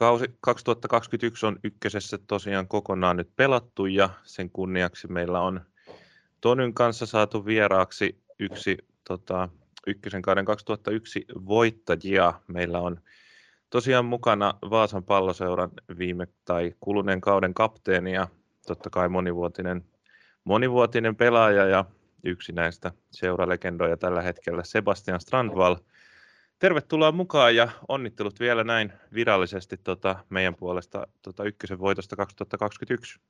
Kausi 2021 on ykkösessä tosiaan kokonaan nyt pelattu ja sen kunniaksi meillä on Tonyn kanssa saatu vieraaksi yksi tota, ykkösen kauden 2001 voittajia. Meillä on tosiaan mukana Vaasan palloseuran viime tai kuluneen kauden kapteeni ja totta kai monivuotinen, monivuotinen pelaaja ja yksi näistä seuralegendoja tällä hetkellä Sebastian Strandval. Tervetuloa mukaan ja onnittelut vielä näin virallisesti tota, meidän puolesta tota, ykkösen voitosta 2021.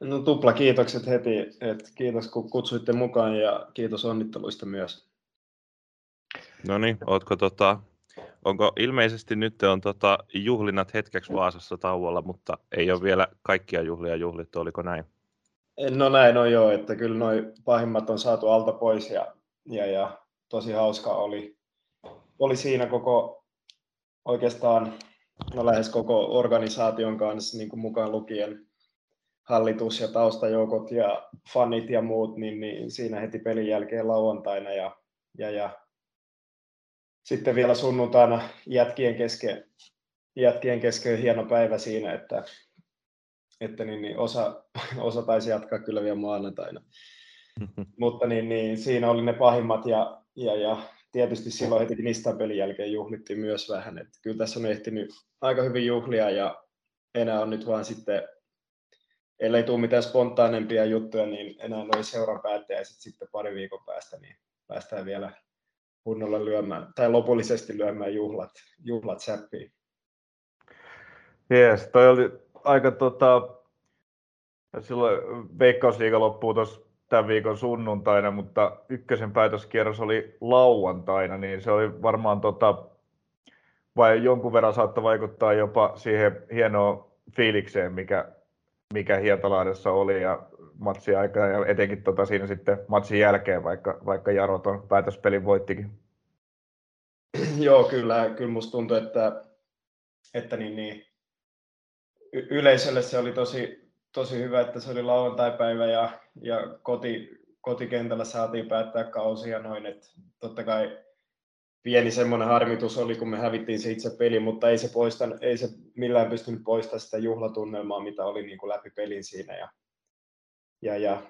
No tupla kiitokset heti, et kiitos kun kutsuitte mukaan ja kiitos onnitteluista myös. No niin, ootko tota, onko ilmeisesti nyt on tota, juhlinat hetkeksi Vaasassa tauolla, mutta ei ole vielä kaikkia juhlia juhlittu, oliko näin? No näin on joo, että kyllä noin pahimmat on saatu alta pois ja, ja, ja tosi hauska oli, oli siinä koko oikeastaan no lähes koko organisaation kanssa niin kuin mukaan lukien hallitus ja taustajoukot ja fanit ja muut, niin, niin siinä heti pelin jälkeen lauantaina ja, ja, ja sitten vielä sunnuntaina jätkien kesken, jätkien kesken hieno päivä siinä, että, että niin, niin osa, osa taisi jatkaa kyllä vielä maanantaina. Mutta niin, niin, siinä oli ne pahimmat ja, ja, ja tietysti silloin heti Nistan pelin jälkeen juhlittiin myös vähän. Että kyllä tässä on ehtinyt aika hyvin juhlia ja enää on nyt vaan sitten, ellei tule mitään spontaanempia juttuja, niin enää noin seuran päättäjäiset sitten pari viikon päästä, niin päästään vielä kunnolla lyömään, tai lopullisesti lyömään juhlat, juhlat säppiin. Jees, toi oli aika tota, silloin Veikkausliiga loppuu tuossa tämän viikon sunnuntaina, mutta ykkösen päätöskierros oli lauantaina, niin se oli varmaan tota, vai jonkun verran saattoi vaikuttaa jopa siihen hienoon fiilikseen, mikä, mikä Hietalahdessa oli ja matsin aikana ja etenkin tota siinä sitten matsin jälkeen, vaikka, vaikka Jaro tuon päätöspelin voittikin. Joo, kyllä, kyllä musta tuntuu, että, että niin, niin, yleisölle se oli tosi, tosi hyvä, että se oli lauantai-päivä ja, ja koti, kotikentällä saatiin päättää kausia noin, että totta kai pieni semmoinen harmitus oli, kun me hävittiin se itse peli, mutta ei se, poista, ei se millään pystynyt poistamaan sitä juhlatunnelmaa, mitä oli niin kuin läpi pelin siinä. Ja, ja, ja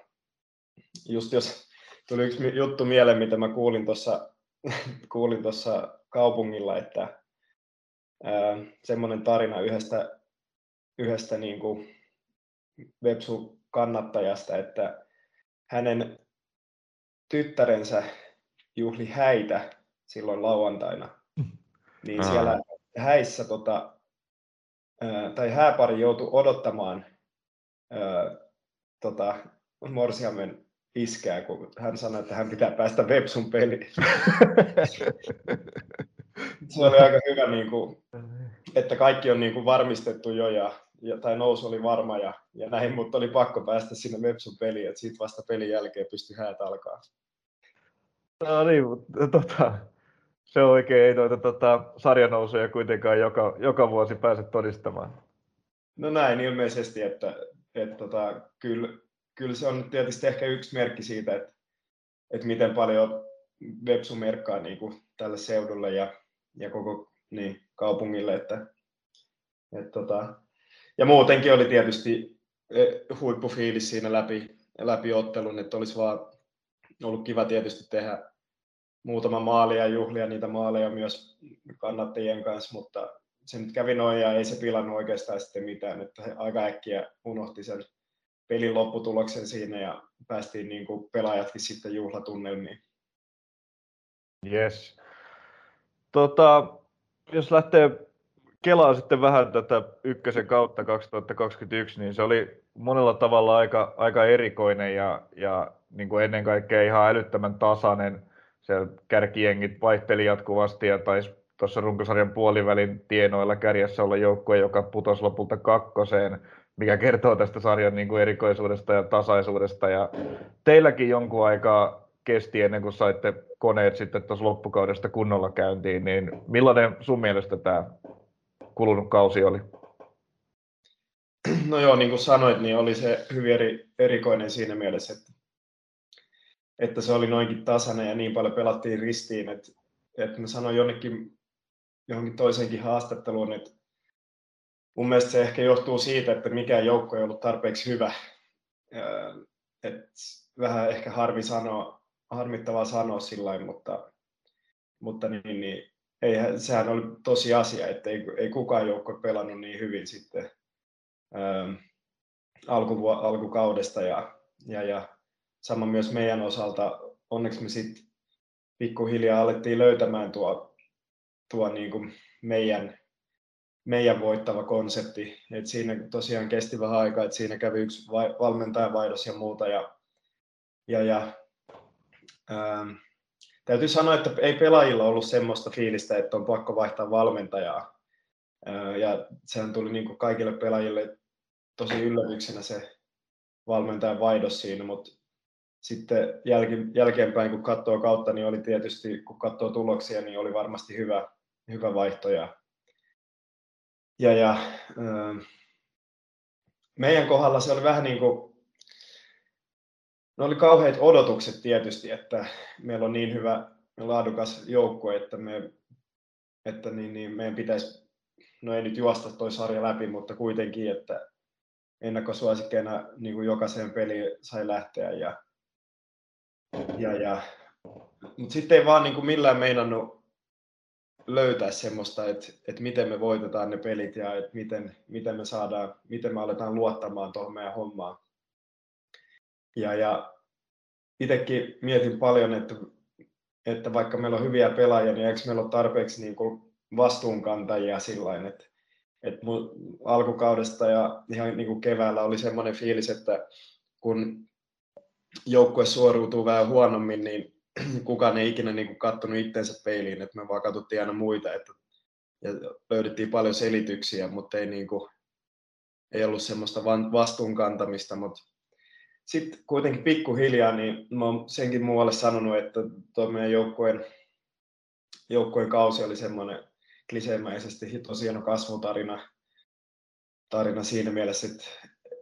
just jos tuli yksi juttu mieleen, mitä mä kuulin tuossa kuulin tuossa kaupungilla, että semmoinen tarina yhdestä, yhdestä niin kuin Vepsu-kannattajasta, että hänen tyttärensä juhli häitä silloin lauantaina. Niin Aa. siellä häissä tota, tai hääpari joutui odottamaan ää, tota, morsiamen iskää, kun hän sanoi, että hän pitää päästä Vepsun peliin. se oli aika hyvä, niin kuin, että kaikki on niin kuin varmistettu jo ja, ja, tai nousu oli varma ja, ja näin, mutta oli pakko päästä sinne Vepsun peliin, että siitä vasta pelin jälkeen pystyi häät alkaa. No niin, mutta tota, se on oikein, ei noita tota, sarjanousuja kuitenkaan joka, joka vuosi pääse todistamaan. No näin ilmeisesti, että, että tota, kyllä, kyllä se on tietysti ehkä yksi merkki siitä, että, että miten paljon Vepsu merkkaa niin kuin tälle seudulle ja, ja koko niin, kaupungille. Että, et, tota, ja muutenkin oli tietysti e, huippufiilis siinä läpi, läpi ottelun, että olisi vaan ollut kiva tietysti tehdä muutama maali ja juhlia niitä maaleja myös kannattajien kanssa, mutta se nyt kävi noin ja ei se pilannut oikeastaan sitten mitään, että aika äkkiä unohti sen pelin lopputuloksen siinä ja päästiin niin kuin pelaajatkin sitten juhlatunnelmiin. Yes. Tota, jos lähtee kelaa sitten vähän tätä ykkösen kautta 2021, niin se oli monella tavalla aika, aika erikoinen ja, ja niin kuin ennen kaikkea ihan älyttömän tasainen. Se kärkijengit vaihteli jatkuvasti ja taisi tuossa runkosarjan puolivälin tienoilla kärjessä olla joukkue, joka putosi lopulta kakkoseen mikä kertoo tästä sarjan niin kuin erikoisuudesta ja tasaisuudesta. Ja teilläkin jonkun aikaa kesti ennen kuin saitte koneet sitten tuossa loppukaudesta kunnolla käyntiin, niin millainen sun mielestä tämä kulunut kausi oli? No joo, niin kuin sanoit, niin oli se hyvin eri, erikoinen siinä mielessä, että, että se oli noinkin tasainen ja niin paljon pelattiin ristiin, että, että mä sanoin jonnekin johonkin toisenkin haastatteluun, että mun mielestä se ehkä johtuu siitä, että mikään joukko ei ollut tarpeeksi hyvä. Et vähän ehkä harvi sanoa, harmittavaa sanoa sillä mutta, mutta niin, niin, ei, sehän oli tosi asia, että ei, ei kukaan joukko pelannut niin hyvin sitten ää, alku, alkukaudesta ja, ja, ja sama myös meidän osalta. Onneksi me sitten pikkuhiljaa alettiin löytämään tuo, tuo niin kuin meidän, meidän voittava konsepti. Et siinä tosiaan kesti vähän aikaa, että siinä kävi yksi valmentajavaihdos ja muuta. Ja, ja, ja ää, täytyy sanoa, että ei pelaajilla ollut semmoista fiilistä, että on pakko vaihtaa valmentajaa. Ja sehän tuli niin kuin kaikille pelaajille tosi yllätyksenä se valmentajan vaihdos siinä, mutta sitten jälki, jälkeenpäin, kun katsoo kautta, niin oli tietysti, kun katsoo tuloksia, niin oli varmasti hyvä, hyvä vaihto. Ja, ja, ja meidän kohdalla se oli vähän niin kuin, ne oli kauheat odotukset tietysti, että meillä on niin hyvä laadukas joukkue, että, me, että niin, niin meidän pitäisi, no ei nyt juosta toi sarja läpi, mutta kuitenkin, että ennakkosuosikkeena niin kuin jokaiseen peliin sai lähteä ja ja, ja, mutta sitten ei vaan niin kuin millään meinannut löytää semmoista, että, että miten me voitetaan ne pelit ja että miten, miten me saadaan, miten me aletaan luottamaan tuohon meidän hommaan. Ja, ja itsekin mietin paljon, että, että vaikka meillä on hyviä pelaajia, niin eikö meillä ole tarpeeksi niin kuin vastuunkantajia sillä että, että alkukaudesta ja ihan niin kuin keväällä oli semmoinen fiilis, että kun joukkue suoriutuu vähän huonommin, niin kukaan ei ikinä niin katsonut itsensä peiliin, että me vaan katsottiin aina muita, että, ja löydettiin paljon selityksiä, mutta ei, niin kuin, ei ollut semmoista vastuunkantamista, mutta sitten kuitenkin pikkuhiljaa, niin mä oon senkin muualle sanonut, että tuo meidän joukkueen, joukkueen kausi oli semmoinen kliseemäisesti tosi hieno kasvutarina tarina siinä mielessä, että,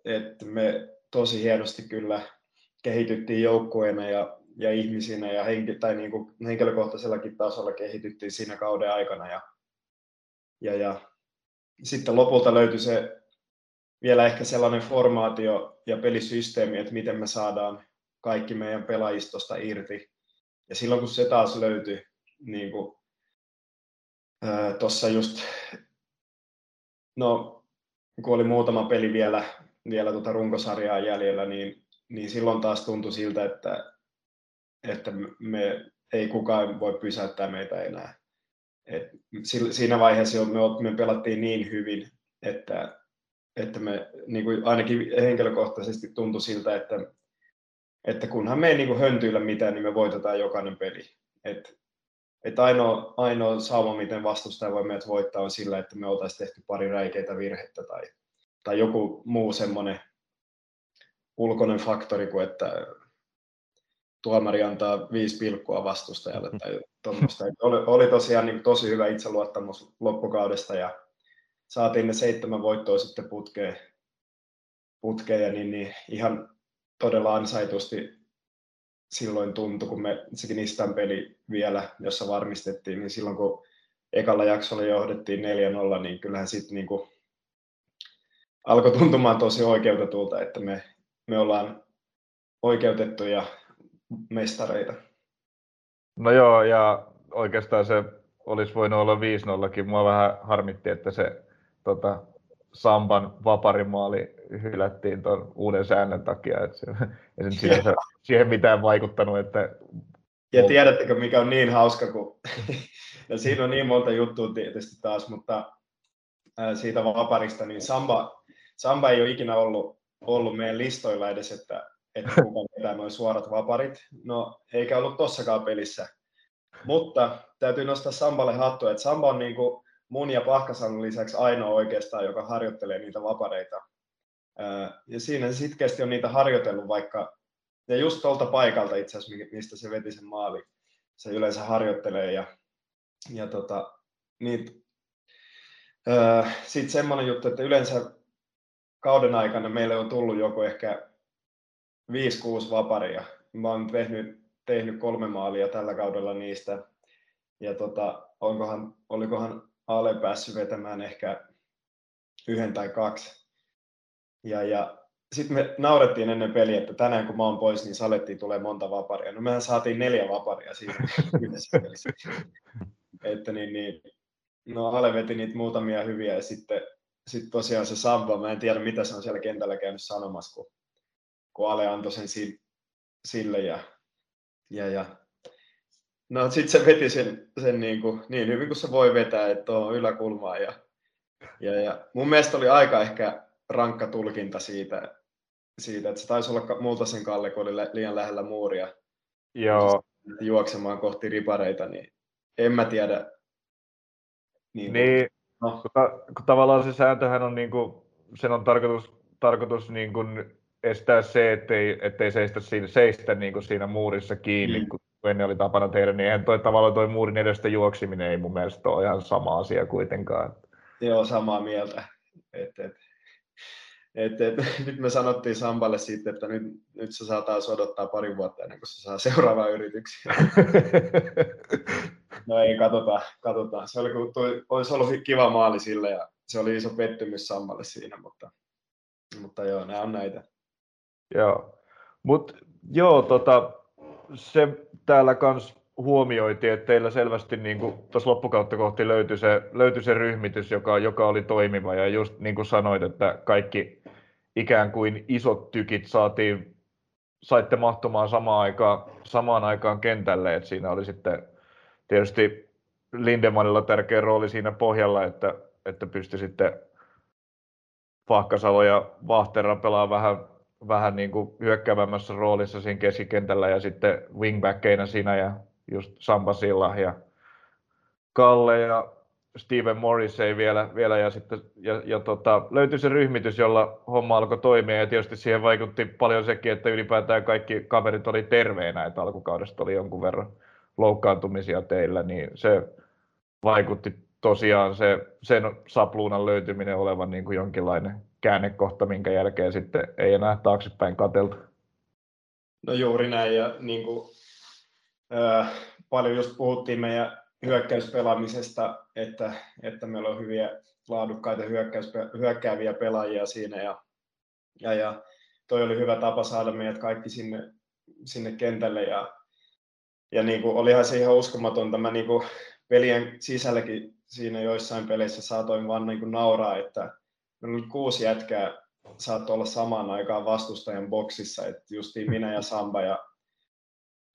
että me tosi hienosti kyllä kehityttiin joukkueena ja, ja ihmisinä ja henki, tai niin kuin henkilökohtaisellakin tasolla kehityttiin siinä kauden aikana. Ja, ja, ja sitten lopulta löytyi se vielä ehkä sellainen formaatio ja pelisysteemi, että miten me saadaan kaikki meidän pelaajistosta irti. Ja silloin kun se taas löytyi, niin kuin tuossa just, no kun oli muutama peli vielä, vielä tuota runkosarjaa jäljellä, niin niin silloin taas tuntui siltä, että, että me ei kukaan voi pysäyttää meitä enää. Et siinä vaiheessa me, me pelattiin niin hyvin, että, että me niin kuin ainakin henkilökohtaisesti tuntui siltä, että, että kunhan me ei niin kuin höntyillä mitään, niin me voitetaan jokainen peli. Et, et ainoa, ainoa sauma, miten vastustaja voi meidät voittaa, on sillä, että me oltaisiin tehty pari räikeitä virhettä tai, tai joku muu semmoinen ulkoinen faktori kuin että tuomari antaa viisi pilkkua vastustajalle tai tuommoista. Oli, oli tosiaan niin tosi hyvä itseluottamus loppukaudesta ja saatiin ne seitsemän voittoa sitten putkeen, putkeen ja niin, niin ihan todella ansaitusti silloin tuntui, kun me sekin Istan peli vielä, jossa varmistettiin, niin silloin kun ekalla jaksolla johdettiin 4-0, niin kyllähän sitten niin alkoi tuntumaan tosi oikeutetulta, että me me ollaan oikeutettuja mestareita. No joo, ja oikeastaan se olisi voinut olla 5-0kin. Mua vähän harmitti, että se tota, Samban vaparimaali hylättiin tuon uuden säännön takia. Että se, ei se siihen, siihen mitään vaikuttanut. Että... Ja tiedättekö, mikä on niin hauska, kun... ja siinä on niin monta juttua tietysti taas, mutta siitä vaparista, niin Samba, Samba ei ole ikinä ollut ollut meidän listoilla edes, että, että kuka vetää noin suorat vaparit. No, eikä ollut tossakaan pelissä. Mutta täytyy nostaa Samballe hattua, että Samba on niin kuin mun ja Pahkasan lisäksi ainoa oikeastaan, joka harjoittelee niitä vapareita. Ja siinä sitkeästi on niitä harjoitellut vaikka, ja just tuolta paikalta itse asiassa, mistä se veti sen maali, se yleensä harjoittelee. Ja, ja tota, niin, sitten semmoinen juttu, että yleensä kauden aikana meille on tullut joko ehkä 5-6 vaparia. Mä oon tehnyt, tehnyt kolme maalia tällä kaudella niistä. Ja tota, onkohan, olikohan Ale päässyt vetämään ehkä yhden tai kaksi. Ja, ja sitten me naurettiin ennen peliä, että tänään kun mä oon pois, niin salettiin tulee monta vaparia. No mehän saatiin neljä vaparia siinä yhdessä pelissä. että niin, niin, no Ale veti niitä muutamia hyviä ja sitten sit tosiaan se Sabba, mä en tiedä mitä se on siellä kentällä käynyt sanomassa, kun, kun Ale antoi sen sille ja, ja, ja No sitten se veti sen, sen niin, kuin, niin hyvin kuin se voi vetää, että on yläkulmaa. Ja, ja, ja mun mielestä oli aika ehkä rankka tulkinta siitä, siitä että se taisi olla Multasen Kalle, kun oli liian lähellä muuria. Joo. Juoksemaan kohti ripareita, niin en mä tiedä. Niin, niin no. kun, ta- kun tavallaan se sääntöhän on, niin kuin, sen on tarkoitus, tarkoitus niin kuin estää se, ettei, ettei seistä, siinä, seistä niin kuin siinä muurissa kiinni, mm. kun ennen oli tapana tehdä, niin eihän toi tavallaan toi muurin edestä juoksiminen ei mun mielestä ole ihan sama asia kuitenkaan. Joo, samaa mieltä. Et, et, et, et, nyt me sanottiin Sampalle sitten, että nyt, nyt se saa taas odottaa pari vuotta ennen kuin se saa seuraavaa yrityksiä. no ei, katsotaan, katsotaan. Se oli, toi, olisi ollut kiva maali sille ja se oli iso pettymys Sampalle siinä, mutta, mutta joo, nämä on näitä. Joo, mutta joo, tota, se täällä kans huomioitiin, että teillä selvästi niin tuossa loppukautta kohti löytyi se, löytyi se ryhmitys, joka, joka oli toimiva. Ja just niin kuin sanoit, että kaikki ikään kuin isot tykit saatiin, saitte mahtumaan samaan aikaan, samaan aikaan kentälle. Että siinä oli sitten tietysti Lindemanilla tärkeä rooli siinä pohjalla, että, että pystyi sitten Pahkasalo ja Vahtera pelaa vähän vähän niin kuin hyökkäävämmässä roolissa siinä keskikentällä ja sitten wingbackeina siinä ja just Silla ja Kalle ja Steven Morris ei vielä, vielä ja sitten ja, ja tota, löytyi se ryhmitys, jolla homma alkoi toimia ja tietysti siihen vaikutti paljon sekin, että ylipäätään kaikki kaverit oli terveenä, että alkukaudesta oli jonkun verran loukkaantumisia teillä, niin se vaikutti tosiaan se, sen sapluunan löytyminen olevan niin kuin jonkinlainen käännekohta, minkä jälkeen sitten ei enää taaksepäin kateltu. No juuri näin, ja niin kuin, äh, paljon just puhuttiin meidän hyökkäyspelaamisesta, että, että meillä on hyviä laadukkaita hyökkääviä pelaajia siinä, ja, ja, ja toi oli hyvä tapa saada meidät kaikki sinne, sinne kentälle, ja, ja niin kuin, olihan se ihan uskomatonta, mä niin kuin pelien sisälläkin siinä joissain peleissä saatoin vaan niin kuin nauraa, että meillä oli kuusi jätkää saattoi olla samaan aikaan vastustajan boksissa, että justiin minä ja Samba ja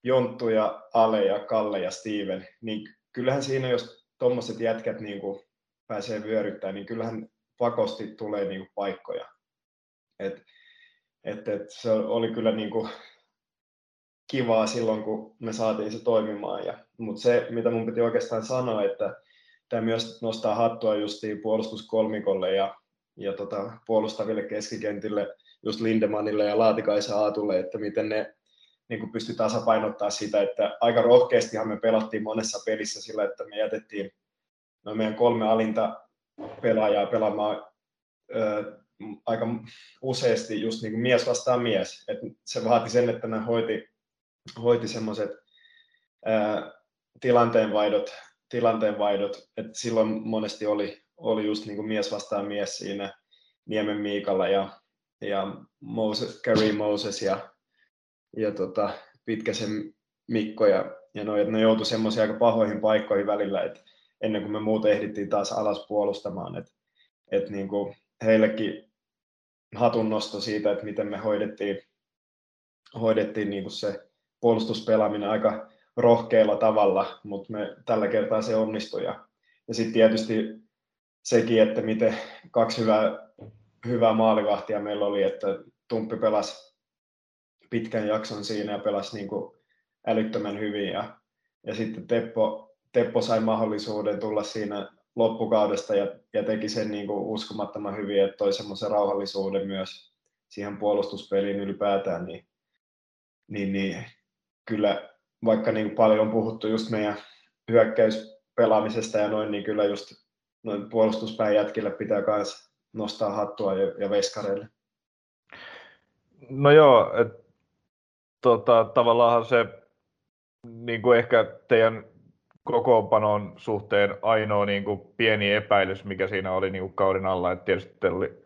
Jonttu ja Ale ja Kalle ja Steven, niin kyllähän siinä, jos tuommoiset jätkät niin kuin pääsee vyöryttämään, niin kyllähän pakosti tulee niin kuin paikkoja. Et, et, et se oli kyllä niin kuin kivaa silloin, kun me saatiin se toimimaan. Ja, mutta se, mitä mun piti oikeastaan sanoa, että tämä myös nostaa hattua justiin puolustuskolmikolle ja ja tota, puolustaville keskikentille, just Lindemanille ja Laatikaisen Aatulle, että miten ne niin kuin pystyi tasapainottaa sitä, että aika rohkeastihan me pelattiin monessa pelissä sillä, että me jätettiin no meidän kolme alinta pelaajaa pelaamaan ö, aika useasti just niin kuin mies vastaan mies. Et se vaati sen, että ne hoiti, hoiti semmoiset tilanteenvaihdot, tilanteenvaihdot, että silloin monesti oli oli just niin kuin mies vastaan mies siinä Niemen Miikalla ja, ja Moses, Gary Moses ja, ja tota, Pitkäsen Mikko ja, ja ne, ne joutui semmoisiin aika pahoihin paikkoihin välillä, että ennen kuin me muuten ehdittiin taas alas puolustamaan, että et niin heillekin hatunnosto siitä, että miten me hoidettiin, hoidettiin niin kuin se puolustuspelaaminen aika rohkealla tavalla, mutta me tällä kertaa se onnistui. Ja, ja sitten tietysti sekin, että miten kaksi hyvää, hyvää maalivahtia meillä oli, että Tumppi pelasi pitkän jakson siinä ja pelasi niin kuin älyttömän hyvin. Ja, ja sitten Teppo, Teppo sai mahdollisuuden tulla siinä loppukaudesta ja, ja teki sen niin kuin uskomattoman hyvin, että toi semmoisen rauhallisuuden myös siihen puolustuspeliin ylipäätään, niin, niin, niin kyllä vaikka niin kuin paljon on puhuttu just meidän hyökkäyspelaamisesta ja noin, niin kyllä just noin puolustuspäin jätkille pitää myös nostaa hattua ja, ja veskareille. No joo, et, tota, tavallaan se niin kuin ehkä teidän kokoonpanon suhteen ainoa niin kuin pieni epäilys, mikä siinä oli niin kuin kauden alla. että tietysti oli,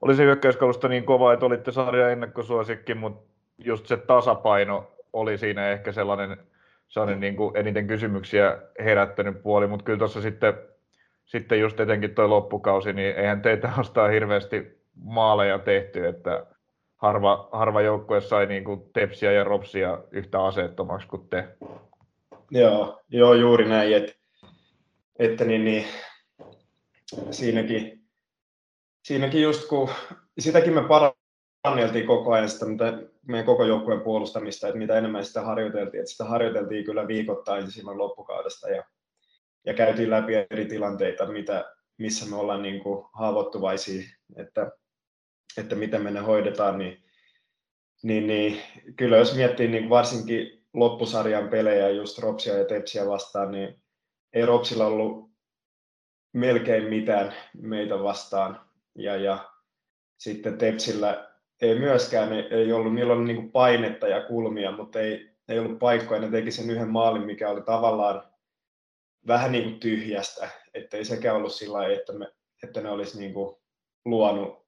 oli se hyökkäyskalusta niin kova, että olitte sarjan ennakkosuosikki, mutta just se tasapaino oli siinä ehkä sellainen, sellainen niin kuin eniten kysymyksiä herättänyt puoli, mutta kyllä tuossa sitten, sitten just etenkin tuo loppukausi, niin eihän teitä ostaa hirveästi maaleja tehty, että harva, harva joukkue sai niin kuin tepsiä ja ropsia yhtä aseettomaksi kuin te. Joo, joo juuri näin, että, että niin, niin, siinäkin, siinäkin just kun, sitäkin me paranneltiin koko ajan sitä meidän koko joukkueen puolustamista, että mitä enemmän sitä harjoiteltiin, että sitä harjoiteltiin kyllä viikoittain silloin loppukaudesta ja, ja käytiin läpi eri tilanteita, mitä, missä me ollaan niin kuin haavoittuvaisia, että, että miten me ne hoidetaan, niin, niin, niin kyllä jos miettii niin varsinkin loppusarjan pelejä just Ropsia ja Tepsiä vastaan, niin ei Ropsilla ollut melkein mitään meitä vastaan. Ja, ja sitten Tepsillä ei myöskään, ei ollut, niillä oli niin painetta ja kulmia, mutta ei, ei ollut paikkoja. Ne teki sen yhden maalin, mikä oli tavallaan vähän niin kuin tyhjästä. Että ei sekään ollut sillä lailla, että, me, että ne olisi niin kuin luonut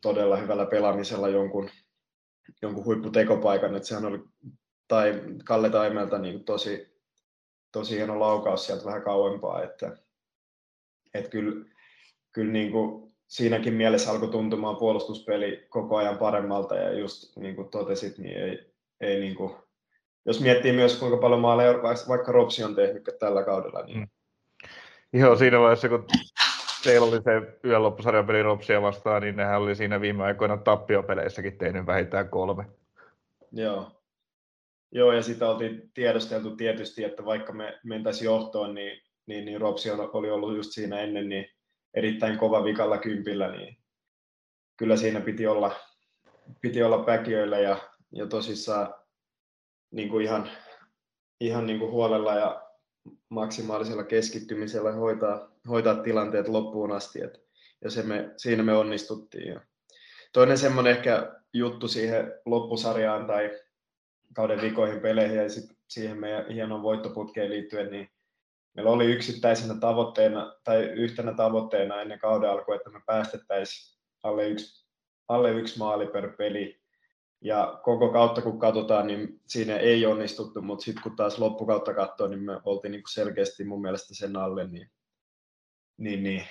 todella hyvällä pelaamisella jonkun, jonkun huipputekopaikan. Että sehän oli tai Kalle Taimelta niin tosi, tosi hieno laukaus sieltä vähän kauempaa, että, että kyllä, kyllä niin kuin siinäkin mielessä alkoi tuntumaan puolustuspeli koko ajan paremmalta ja just niin kuin totesit, niin ei, ei niin kuin, jos miettii myös kuinka paljon maaleja vaikka Ropsi on tehnyt tällä kaudella. Niin... Mm. Joo, siinä vaiheessa kun teillä oli se yön loppusarjan peli Ropsia vastaan, niin nehän oli siinä viime aikoina tappiopeleissäkin tehnyt vähintään kolme. Joo, Joo, ja sitä oltiin tiedosteltu tietysti, että vaikka me mentäisiin johtoon, niin, niin, niin Ropsi oli ollut just siinä ennen niin erittäin kova vikalla kympillä, niin kyllä siinä piti olla, piti olla päkiöillä ja, ja tosissaan niin kuin ihan, ihan niin kuin huolella ja maksimaalisella keskittymisellä hoitaa, hoitaa tilanteet loppuun asti. Et, ja se me, siinä me onnistuttiin. Ja toinen semmoinen ehkä juttu siihen loppusarjaan tai kauden vikoihin peleihin ja sit siihen meidän hienon voittoputkeen liittyen, niin meillä oli yksittäisenä tavoitteena tai yhtenä tavoitteena ennen kauden alkua, että me päästettäisiin alle yksi, alle yksi maali per peli. Ja koko kautta kun katsotaan, niin siinä ei onnistuttu, mutta sitten kun taas loppukautta katsoo, niin me oltiin niin selkeästi mun mielestä sen alle, niin, niin, niin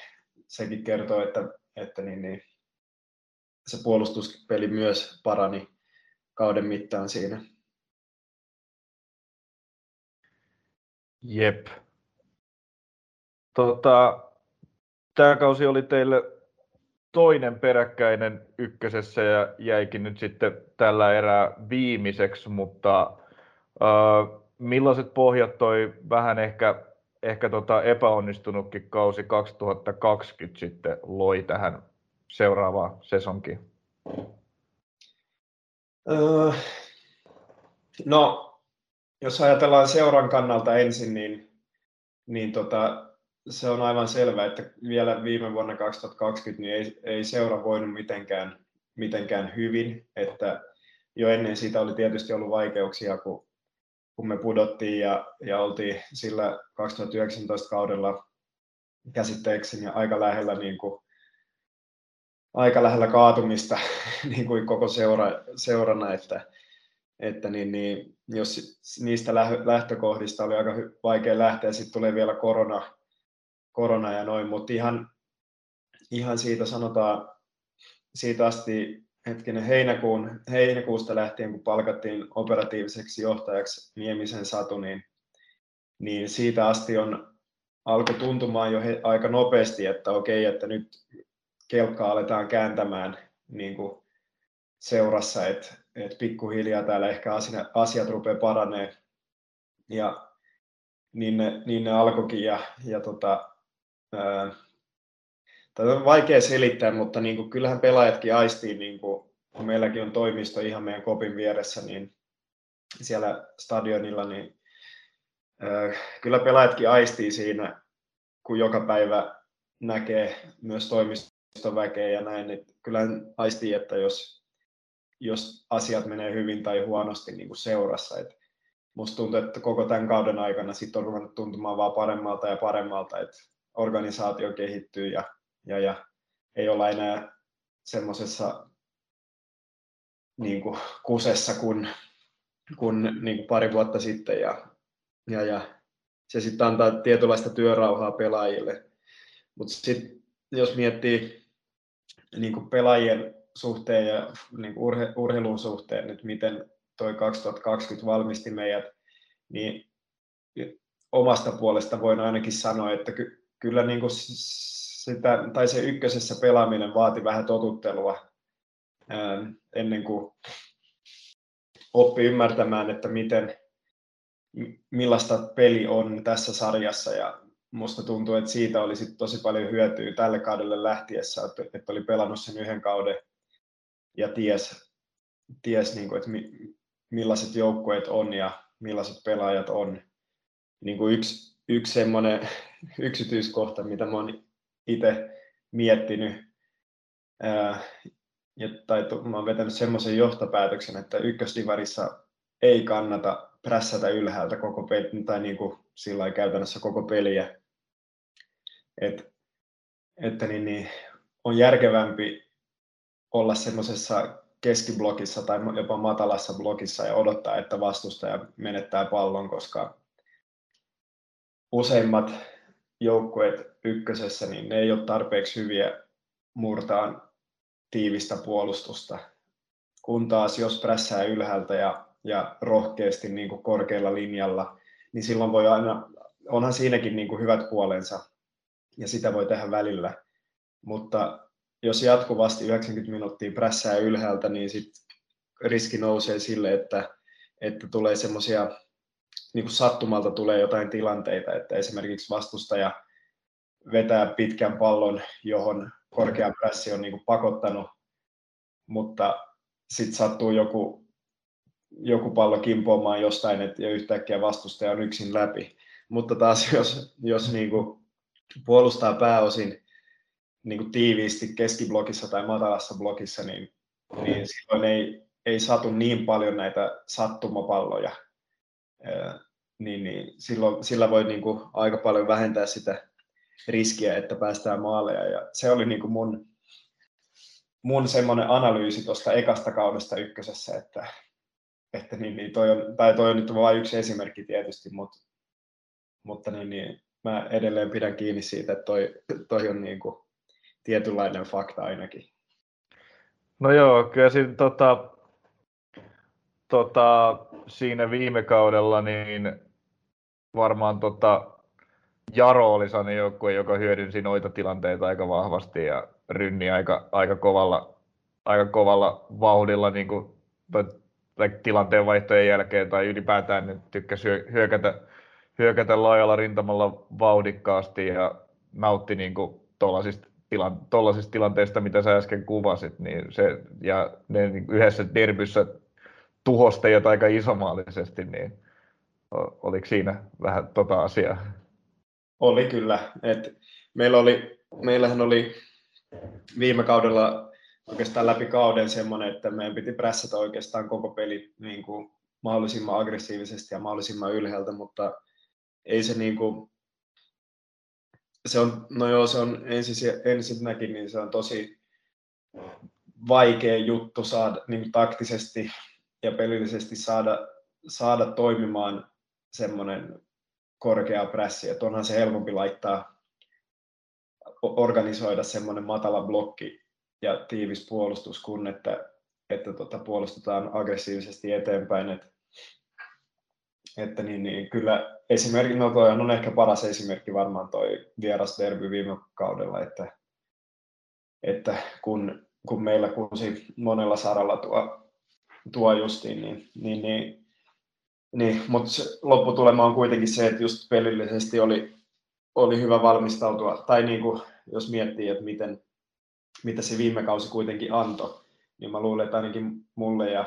sekin kertoo, että, että niin, niin, se puolustuspeli myös parani kauden mittaan siinä. Jep. Tota, tämä kausi oli teille toinen peräkkäinen ykkösessä ja jäikin nyt sitten tällä erää viimeiseksi, mutta äh, millaiset pohjat toi vähän ehkä, ehkä tota epäonnistunutkin kausi 2020 sitten loi tähän seuraavaan sesonkiin? No jos ajatellaan seuran kannalta ensin, niin, niin tota, se on aivan selvä, että vielä viime vuonna 2020 niin ei, ei seura voinut mitenkään, mitenkään hyvin, että jo ennen sitä oli tietysti ollut vaikeuksia, kun, kun me pudottiin ja, ja oltiin sillä 2019 kaudella käsitteekseni aika lähellä, niin kuin, aika lähellä kaatumista niin kuin koko seura, seurana, että, että niin, niin, jos niistä lähtökohdista oli aika vaikea lähteä, sitten tulee vielä korona, korona ja noin, mutta ihan, ihan siitä sanotaan, siitä asti hetkinen heinäkuun, heinäkuusta lähtien, kun palkattiin operatiiviseksi johtajaksi Niemisen Satu, niin, niin siitä asti on alkoi tuntumaan jo he, aika nopeasti, että okei, että nyt kelkkaa aletaan kääntämään niin kuin seurassa, että et pikkuhiljaa täällä ehkä asiat, asiat rupeaa paranee. Ja niin ne, niin ne alkoikin ja, ja tota, ää, tätä on vaikea selittää, mutta niin kuin, kyllähän pelaajatkin aistii, niin kuin, kun meilläkin on toimisto ihan meidän kopin vieressä, niin siellä stadionilla, niin kyllä pelaajatkin aistii siinä, kun joka päivä näkee myös toimistoväkeä ja näin, niin kyllä aistii, että jos jos asiat menee hyvin tai huonosti niin kuin seurassa. Et, musta tuntuu, että koko tämän kauden aikana sit on ruvennut tuntumaan vaan paremmalta ja paremmalta, että organisaatio kehittyy ja, ja, ja ei olla enää semmoisessa niin kuin kusessa kuin, kuin, niin kuin pari vuotta sitten ja, ja, ja se sitten antaa tietynlaista työrauhaa pelaajille. Mutta sitten jos miettii niin kuin pelaajien suhteen ja niin kuin urhe, urheilun suhteen nyt, miten toi 2020 valmisti meidät, niin omasta puolesta voin ainakin sanoa, että ky, kyllä niin kuin sitä, tai se ykkösessä pelaaminen vaati vähän totuttelua ää, ennen kuin oppi ymmärtämään, että miten, millaista peli on tässä sarjassa ja musta tuntuu, että siitä olisi tosi paljon hyötyä tälle kaudelle lähtiessä, että oli pelannut sen yhden kauden ja ties, ties niin kuin, että millaiset joukkueet on ja millaiset pelaajat on. Niin kuin yksi, yksi semmoinen yksityiskohta, mitä mä oon itse miettinyt, ää, ja, tai mä oon vetänyt semmoisen johtopäätöksen, että ykkösdivarissa ei kannata prässätä ylhäältä koko peli, tai niin kuin sillä käytännössä koko peliä. Et, että niin, niin, on järkevämpi olla semmoisessa keskiblokissa tai jopa matalassa blokissa ja odottaa, että vastustaja menettää pallon, koska useimmat joukkueet ykkösessä, niin ne ei ole tarpeeksi hyviä murtaan tiivistä puolustusta. Kun taas jos prässää ylhäältä ja, ja rohkeasti niin kuin korkealla linjalla, niin silloin voi aina, onhan siinäkin niin kuin hyvät puolensa ja sitä voi tehdä välillä. Mutta jos jatkuvasti 90 minuuttia prässää ylhäältä, niin sit riski nousee sille, että, että tulee semmoisia, niin kuin sattumalta tulee jotain tilanteita, että esimerkiksi vastustaja vetää pitkän pallon, johon korkea prässi on niin kuin pakottanut, mutta sitten sattuu joku, joku pallo kimpoamaan jostain, että ja yhtäkkiä vastustaja on yksin läpi. Mutta taas jos, jos niin kuin puolustaa pääosin niin kuin tiiviisti keskiblokissa tai matalassa blokissa, niin, niin silloin ei, ei satu niin paljon näitä sattumapalloja. Niin, niin silloin, sillä voi niin kuin aika paljon vähentää sitä riskiä, että päästään maaleja. Ja se oli niin kuin mun, mun semmoinen analyysi tuosta ekasta kaudesta ykkösessä, että, että niin, niin toi, on, tai toi on nyt vain yksi esimerkki tietysti, mutta, mutta niin, niin, mä edelleen pidän kiinni siitä, että toi, toi on niin kuin tietynlainen fakta ainakin. No joo, kyllä siinä, tota, tota, siinä viime kaudella niin varmaan tota, Jaro oli sellainen joukkue, joka hyödynsi noita tilanteita aika vahvasti ja rynni aika, aika, kovalla, aika kovalla vauhdilla niin kuin, tai, tai tilanteen vaihtojen jälkeen tai ylipäätään niin tykkäsi hyökätä, hyökätä laajalla rintamalla vauhdikkaasti ja nautti niin kuin, tuollaisista tilan, tollaisista tilanteista, mitä sä äsken kuvasit, niin se, ja ne niin yhdessä derbyssä tuhosta jotain aika isomaalisesti, niin oliko siinä vähän tota asiaa? Oli kyllä. Et meillä oli, meillähän oli viime kaudella oikeastaan läpi kauden semmoinen, että meidän piti prässätä oikeastaan koko peli niin kuin mahdollisimman aggressiivisesti ja mahdollisimman ylhäältä, mutta ei se niin kuin, se on, no joo, se on ensin, ensinnäkin niin se on tosi vaikea juttu saada niin taktisesti ja pelillisesti saada, saada toimimaan semmoinen korkea prässi, että onhan se helpompi laittaa, organisoida semmoinen matala blokki ja tiivis puolustus, kun että, että tota, puolustetaan aggressiivisesti eteenpäin. Et, että niin, niin, kyllä esimerkki, no toi on ehkä paras esimerkki varmaan toi vieras derby viime kaudella, että, että kun, kun meillä kunsi monella saralla tuo, tuo justiin, niin, niin, niin niin, mutta lopputulema on kuitenkin se, että just pelillisesti oli, oli hyvä valmistautua, tai niin kuin, jos miettii, että miten, mitä se viime kausi kuitenkin antoi, niin mä luulen, että ainakin mulle ja,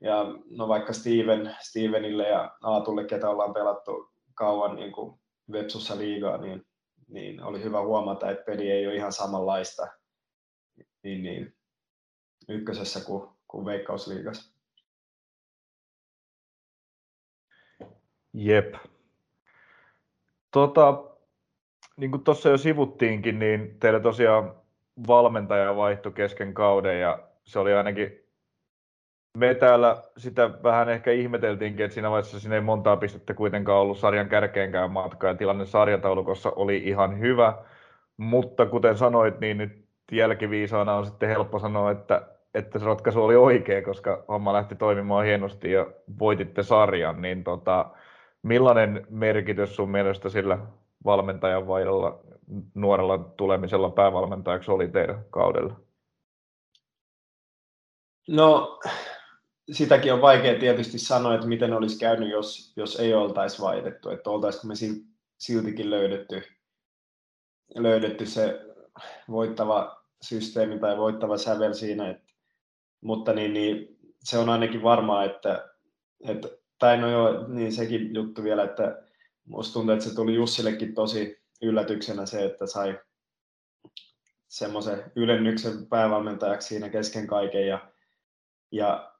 ja no vaikka Steven, Stevenille ja Aatulle, ketä ollaan pelattu kauan niin kuin Vepsussa liigaa, niin, niin oli hyvä huomata, että peli ei ole ihan samanlaista niin, niin, ykkösessä kuin, kuin Veikkausliigassa. Jep. Tota, niin kuin tuossa jo sivuttiinkin, niin teillä tosiaan valmentaja vaihtui kesken kauden ja se oli ainakin me täällä sitä vähän ehkä ihmeteltiinkin, että siinä vaiheessa siinä ei montaa pistettä kuitenkaan ollut sarjan kärkeenkään matkaa ja tilanne sarjataulukossa oli ihan hyvä, mutta kuten sanoit, niin nyt jälkiviisaana on sitten helppo sanoa, että, että se ratkaisu oli oikea, koska homma lähti toimimaan hienosti ja voititte sarjan, niin tota, millainen merkitys sun mielestä sillä valmentajan vaihdolla nuorella tulemisella päävalmentajaksi oli teidän kaudella? No, sitäkin on vaikea tietysti sanoa, että miten olisi käynyt, jos, jos ei oltaisi vaihdettu, että oltaisiko me siltikin löydetty, löydetty se voittava systeemi tai voittava sävel siinä, että, mutta niin, niin, se on ainakin varmaa, että, että tai no joo, niin sekin juttu vielä, että musta tuntuu, että se tuli Jussillekin tosi yllätyksenä se, että sai semmoisen ylennyksen päävalmentajaksi siinä kesken kaiken ja, ja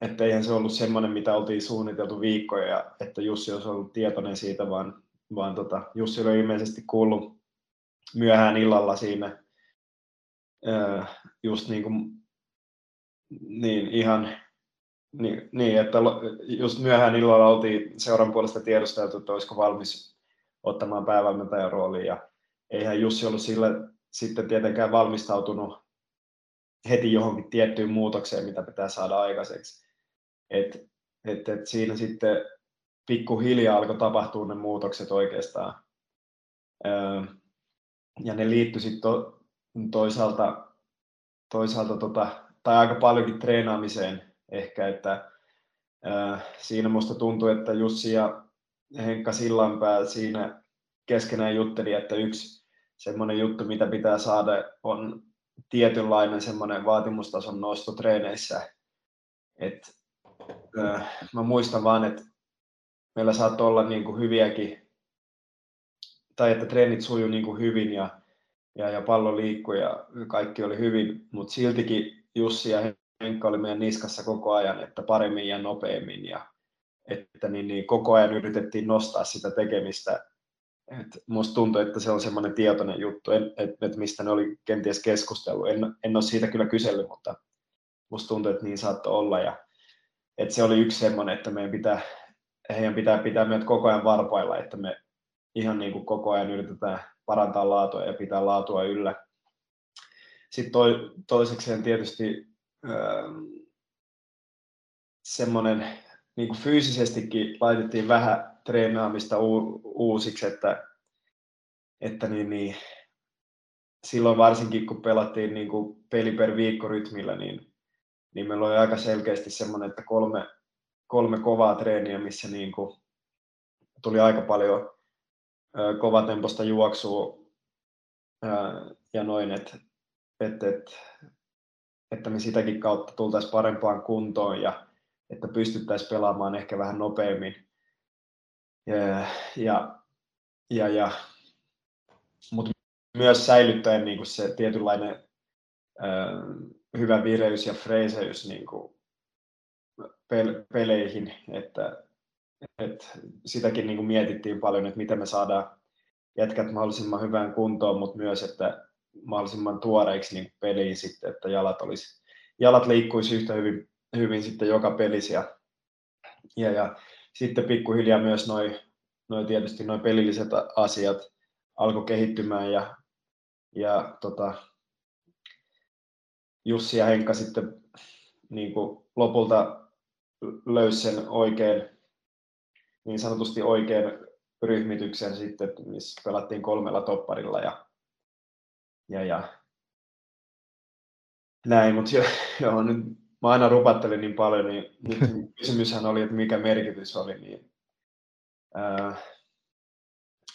että eihän se ollut semmoinen, mitä oltiin suunniteltu viikkoja ja että Jussi olisi ollut tietoinen siitä, vaan, vaan tota, Jussi oli ilmeisesti kuullut myöhään illalla siinä just niin kuin, niin ihan niin, niin, että just myöhään illalla oltiin seuran puolesta tiedosteltu, että olisiko valmis ottamaan päävalmentajan rooliin. Ja eihän Jussi ollut sillä sitten tietenkään valmistautunut heti johonkin tiettyyn muutokseen, mitä pitää saada aikaiseksi. Et, et, et siinä sitten pikkuhiljaa alkoi tapahtua ne muutokset oikeastaan. Öö, ja ne liittyi sitten to, toisaalta, toisaalta tota, tai aika paljonkin treenaamiseen ehkä, että ää, siinä musta tuntui, että Jussi ja Henkka Sillanpää siinä keskenään jutteli, että yksi semmoinen juttu, mitä pitää saada, on tietynlainen semmoinen vaatimustason nosto treeneissä. Et, ää, mä muistan vaan, että meillä saattoi olla niin kuin hyviäkin, tai että treenit sujuu niin kuin hyvin ja, ja, ja pallo liikkui ja kaikki oli hyvin, mutta siltikin Jussi ja Henkka oli meidän niskassa koko ajan, että paremmin ja nopeammin ja että niin, niin koko ajan yritettiin nostaa sitä tekemistä. Et musta tuntuu, että se on semmoinen tietoinen juttu, että et mistä ne oli kenties keskustellut. En, en ole siitä kyllä kysellyt, mutta musta tuntuu, että niin saattoi olla. Ja, että se oli yksi semmoinen, että meidän pitää, heidän pitää pitää meidät koko ajan varpailla, että me ihan niin kuin koko ajan yritetään parantaa laatua ja pitää laatua yllä. Sitten toi, toisekseen tietysti semmoinen niin kuin fyysisestikin laitettiin vähän treenaamista u- uusiksi, että, että niin, niin, silloin varsinkin kun pelattiin niin kuin peli per viikko rytmillä, niin, niin meillä oli aika selkeästi semmoinen, että kolme, kolme kovaa treeniä, missä niin kuin tuli aika paljon ö, kovatemposta juoksua ja noin, että et, et, että me sitäkin kautta tultaisiin parempaan kuntoon ja että pystyttäisiin pelaamaan ehkä vähän nopeammin. Ja, ja, ja, ja mutta myös säilyttäen niin kuin se tietynlainen äh, hyvä vireys ja freeseys niin kuin pel- peleihin, että, että sitäkin niin kuin mietittiin paljon, että miten me saadaan jätkät mahdollisimman hyvään kuntoon, mutta myös, että mahdollisimman tuoreiksi niin peliin sitten, että jalat, olisi, jalat liikkuisi yhtä hyvin, hyvin sitten joka pelissä. Ja, ja, ja sitten pikkuhiljaa myös noin noi tietysti noin pelilliset asiat alkoi kehittymään ja, ja tota, Jussi ja Henkka sitten niin kuin lopulta löysi sen oikein, niin sanotusti oikein ryhmityksen sitten, missä pelattiin kolmella topparilla ja ja, ja. Näin, mutta jo, joo, nyt mä aina rupattelin niin paljon, niin nyt kysymyshän oli, että mikä merkitys oli, niin, ää,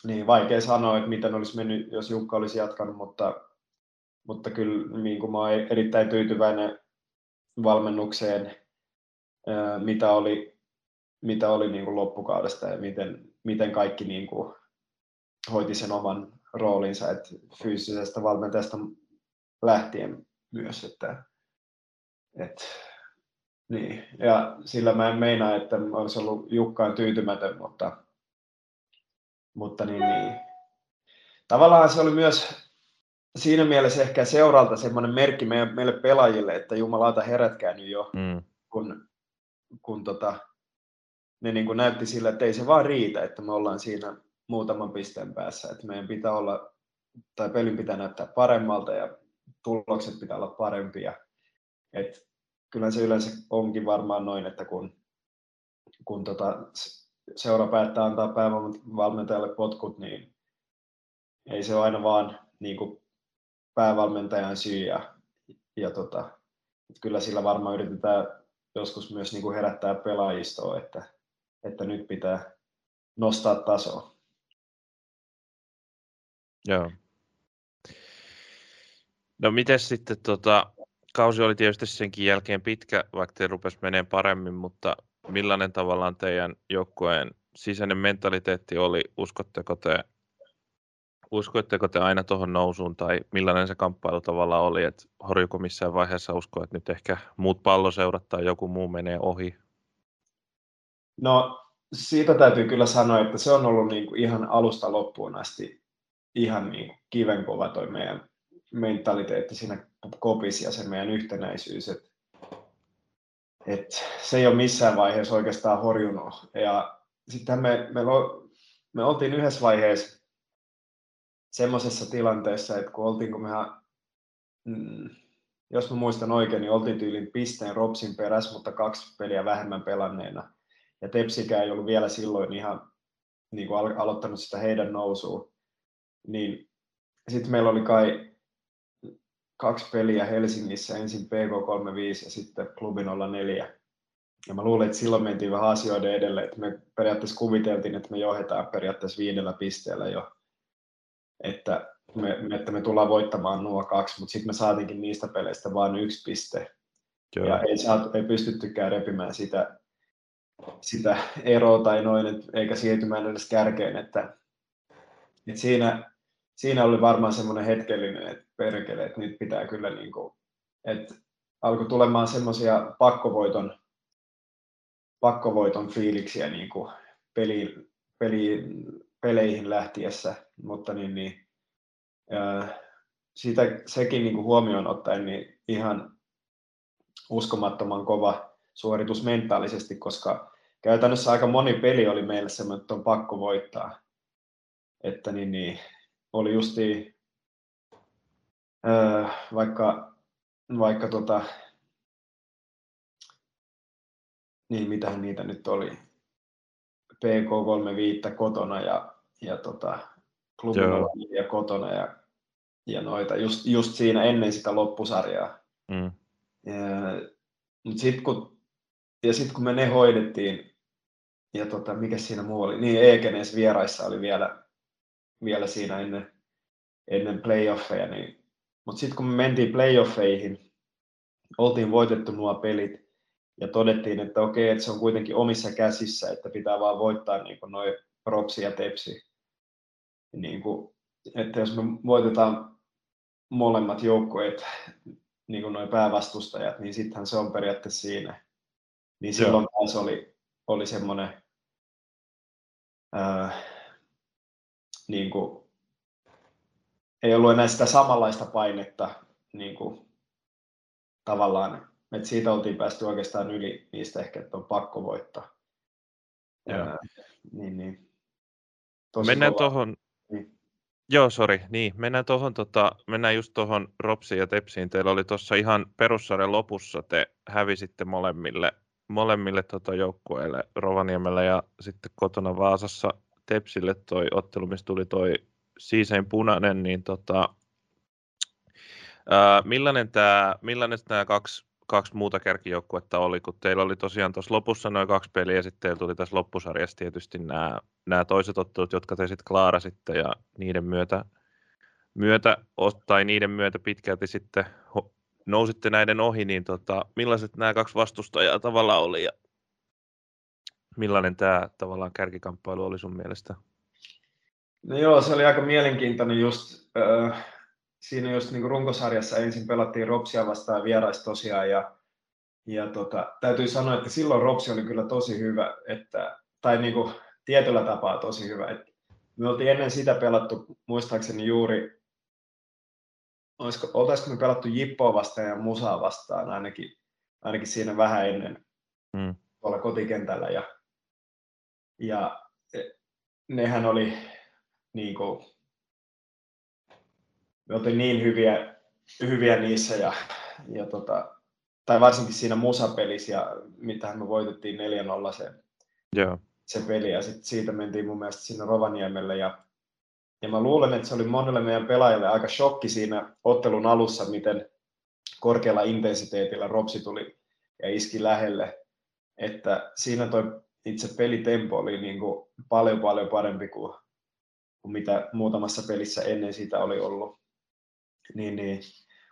niin vaikea sanoa, että miten olisi mennyt, jos Jukka olisi jatkanut, mutta, mutta kyllä niin kuin mä olen erittäin tyytyväinen valmennukseen, ää, mitä oli, mitä oli niin kuin loppukaudesta ja miten, miten kaikki niin kuin hoiti sen oman roolinsa, että fyysisestä valmentajasta lähtien myös, että, että Niin, ja sillä mä en meinaa, että olisi ollut Jukkaan tyytymätön, mutta, mutta niin, niin. tavallaan se oli myös siinä mielessä ehkä seuralta semmoinen merkki meille, meille pelaajille, että jumalauta herätkää nyt jo, mm. kun, kun tota, ne niin kuin näytti sillä, että ei se vaan riitä, että me ollaan siinä muutaman pisteen päässä, että meidän pitää olla, tai pelin pitää näyttää paremmalta ja tulokset pitää olla parempia. Et kyllä se yleensä onkin varmaan noin, että kun, kun tota, seura päättää antaa päävalmentajalle potkut, niin ei se ole aina vaan niin kuin päävalmentajan syy. Ja, ja tota, kyllä sillä varmaan yritetään joskus myös niin kuin herättää pelaajistoa, että, että nyt pitää nostaa tasoa. Joo. No miten sitten, tota, kausi oli tietysti senkin jälkeen pitkä, vaikka te rupesi menemään paremmin, mutta millainen tavallaan teidän joukkueen sisäinen mentaliteetti oli? Uskotteko te, uskoitteko te aina tuohon nousuun tai millainen se kamppailu tavallaan oli? Että horjuko missään vaiheessa uskoa, että nyt ehkä muut palloseurat tai joku muu menee ohi? No siitä täytyy kyllä sanoa, että se on ollut niin kuin ihan alusta loppuun asti ihan niin kivenkova toi meidän mentaliteetti siinä kopissa ja se meidän yhtenäisyys. Et, et se ei ole missään vaiheessa oikeastaan horjunut. Ja sitten me, me, me oltiin yhdessä vaiheessa semmoisessa tilanteessa, että kun oltiin, kun mehän, mm, jos mä muistan oikein, niin oltiin tyylin pisteen Ropsin perässä, mutta kaksi peliä vähemmän pelanneena. Ja Tepsikään ei ollut vielä silloin ihan niin kuin aloittanut sitä heidän nousua. Niin sitten meillä oli kai kaksi peliä Helsingissä, ensin PK35 ja sitten Klubi 04. Ja mä luulen, että silloin mentiin vähän asioiden edelle, että me periaatteessa kuviteltiin, että me johdetaan periaatteessa viidellä pisteellä jo, että me, että me tullaan voittamaan nuo kaksi, mutta sitten me saatiinkin niistä peleistä vain yksi piste. Joo. Ja ei, saatu, ei pystyttykään repimään sitä, sitä eroa tai noin, et, eikä siirtymään edes kärkeen, että, että siinä siinä oli varmaan semmoinen hetkellinen, että perkele, että nyt pitää kyllä niin kuin, että alkoi tulemaan semmoisia pakkovoiton, pakkovoiton fiiliksiä niin kuin peli, peli, peleihin lähtiessä, mutta niin, niin ää, siitä, sekin niin kuin huomioon ottaen niin ihan uskomattoman kova suoritus mentaalisesti, koska käytännössä aika moni peli oli meille semmoinen, että on pakko voittaa. Että niin, niin, oli justi öö, vaikka, vaikka tota, niin mitähän niitä nyt oli, PK35 kotona ja, ja tota, ja kotona ja, ja noita, just, just siinä ennen sitä loppusarjaa. Mm. Mutta sitten kun, ja sitten kun me ne hoidettiin, ja tota, mikä siinä muu oli, niin Ekenes vieraissa oli vielä vielä siinä ennen, ennen playoffeja. Niin, mutta sitten kun me mentiin playoffeihin, oltiin voitettu nuo pelit ja todettiin, että okei, että se on kuitenkin omissa käsissä, että pitää vaan voittaa niin noin propsi ja tepsi. Niin kuin, että jos me voitetaan molemmat joukkueet, niin kuin noin päävastustajat, niin sittenhän se on periaatteessa siinä. Niin silloin taas oli, oli semmoinen ää, niin kuin, ei ollut enää sitä samanlaista painetta niin kuin, tavallaan, että siitä oltiin päästy oikeastaan yli niistä ehkä, että on pakko voittaa. Joo. Ää, niin, niin. Tosi Mennään tuohon, niin. Joo, sori. Niin, mennään, tohon, tota, mennään just tuohon Ropsiin ja Tepsiin. Teillä oli tuossa ihan perussarjan lopussa, te hävisitte molemmille, molemmille tota joukkueille Rovaniemellä ja sitten kotona Vaasassa Tepsille toi ottelu, missä tuli toi siisein punainen, niin tota, ää, millainen tämä millainen nämä kaksi, kaksi muuta kärkijoukkuetta oli, kun teillä oli tosiaan tuossa lopussa noin kaksi peliä, ja sitten teillä tuli tässä loppusarjassa tietysti nämä, toiset ottelut, jotka te sitten klaarasitte, ja niiden myötä, myötä, tai niiden myötä pitkälti sitten nousitte näiden ohi, niin tota, millaiset nämä kaksi vastustajaa tavallaan oli, ja millainen tämä tavallaan kärkikamppailu oli sun mielestä? No joo, se oli aika mielenkiintoinen just, äh, siinä just niin runkosarjassa ensin pelattiin Ropsia vastaan vierais tosiaan ja, ja tota, täytyy sanoa, että silloin Ropsi oli kyllä tosi hyvä, että, tai niin kuin tietyllä tapaa tosi hyvä. Että me oltiin ennen sitä pelattu, muistaakseni juuri, olisiko, oltaisiko me pelattu Jippoa vastaan ja Musaa vastaan ainakin, ainakin siinä vähän ennen mm. tuolla kotikentällä. Ja, ja nehän oli niin kuin, me oltiin niin hyviä, hyviä niissä ja, ja tota, tai varsinkin siinä musapelissä, ja mitähän me voitettiin 4-0 se, Joo. se peli, ja sit siitä mentiin mun mielestä sinne Rovaniemelle, ja, ja mä luulen, että se oli monelle meidän pelaajille aika shokki siinä ottelun alussa, miten korkealla intensiteetillä Ropsi tuli ja iski lähelle, että siinä toi itse pelitempo oli niin kuin paljon paljon parempi kuin, kuin mitä muutamassa pelissä ennen sitä oli ollut. Niin, niin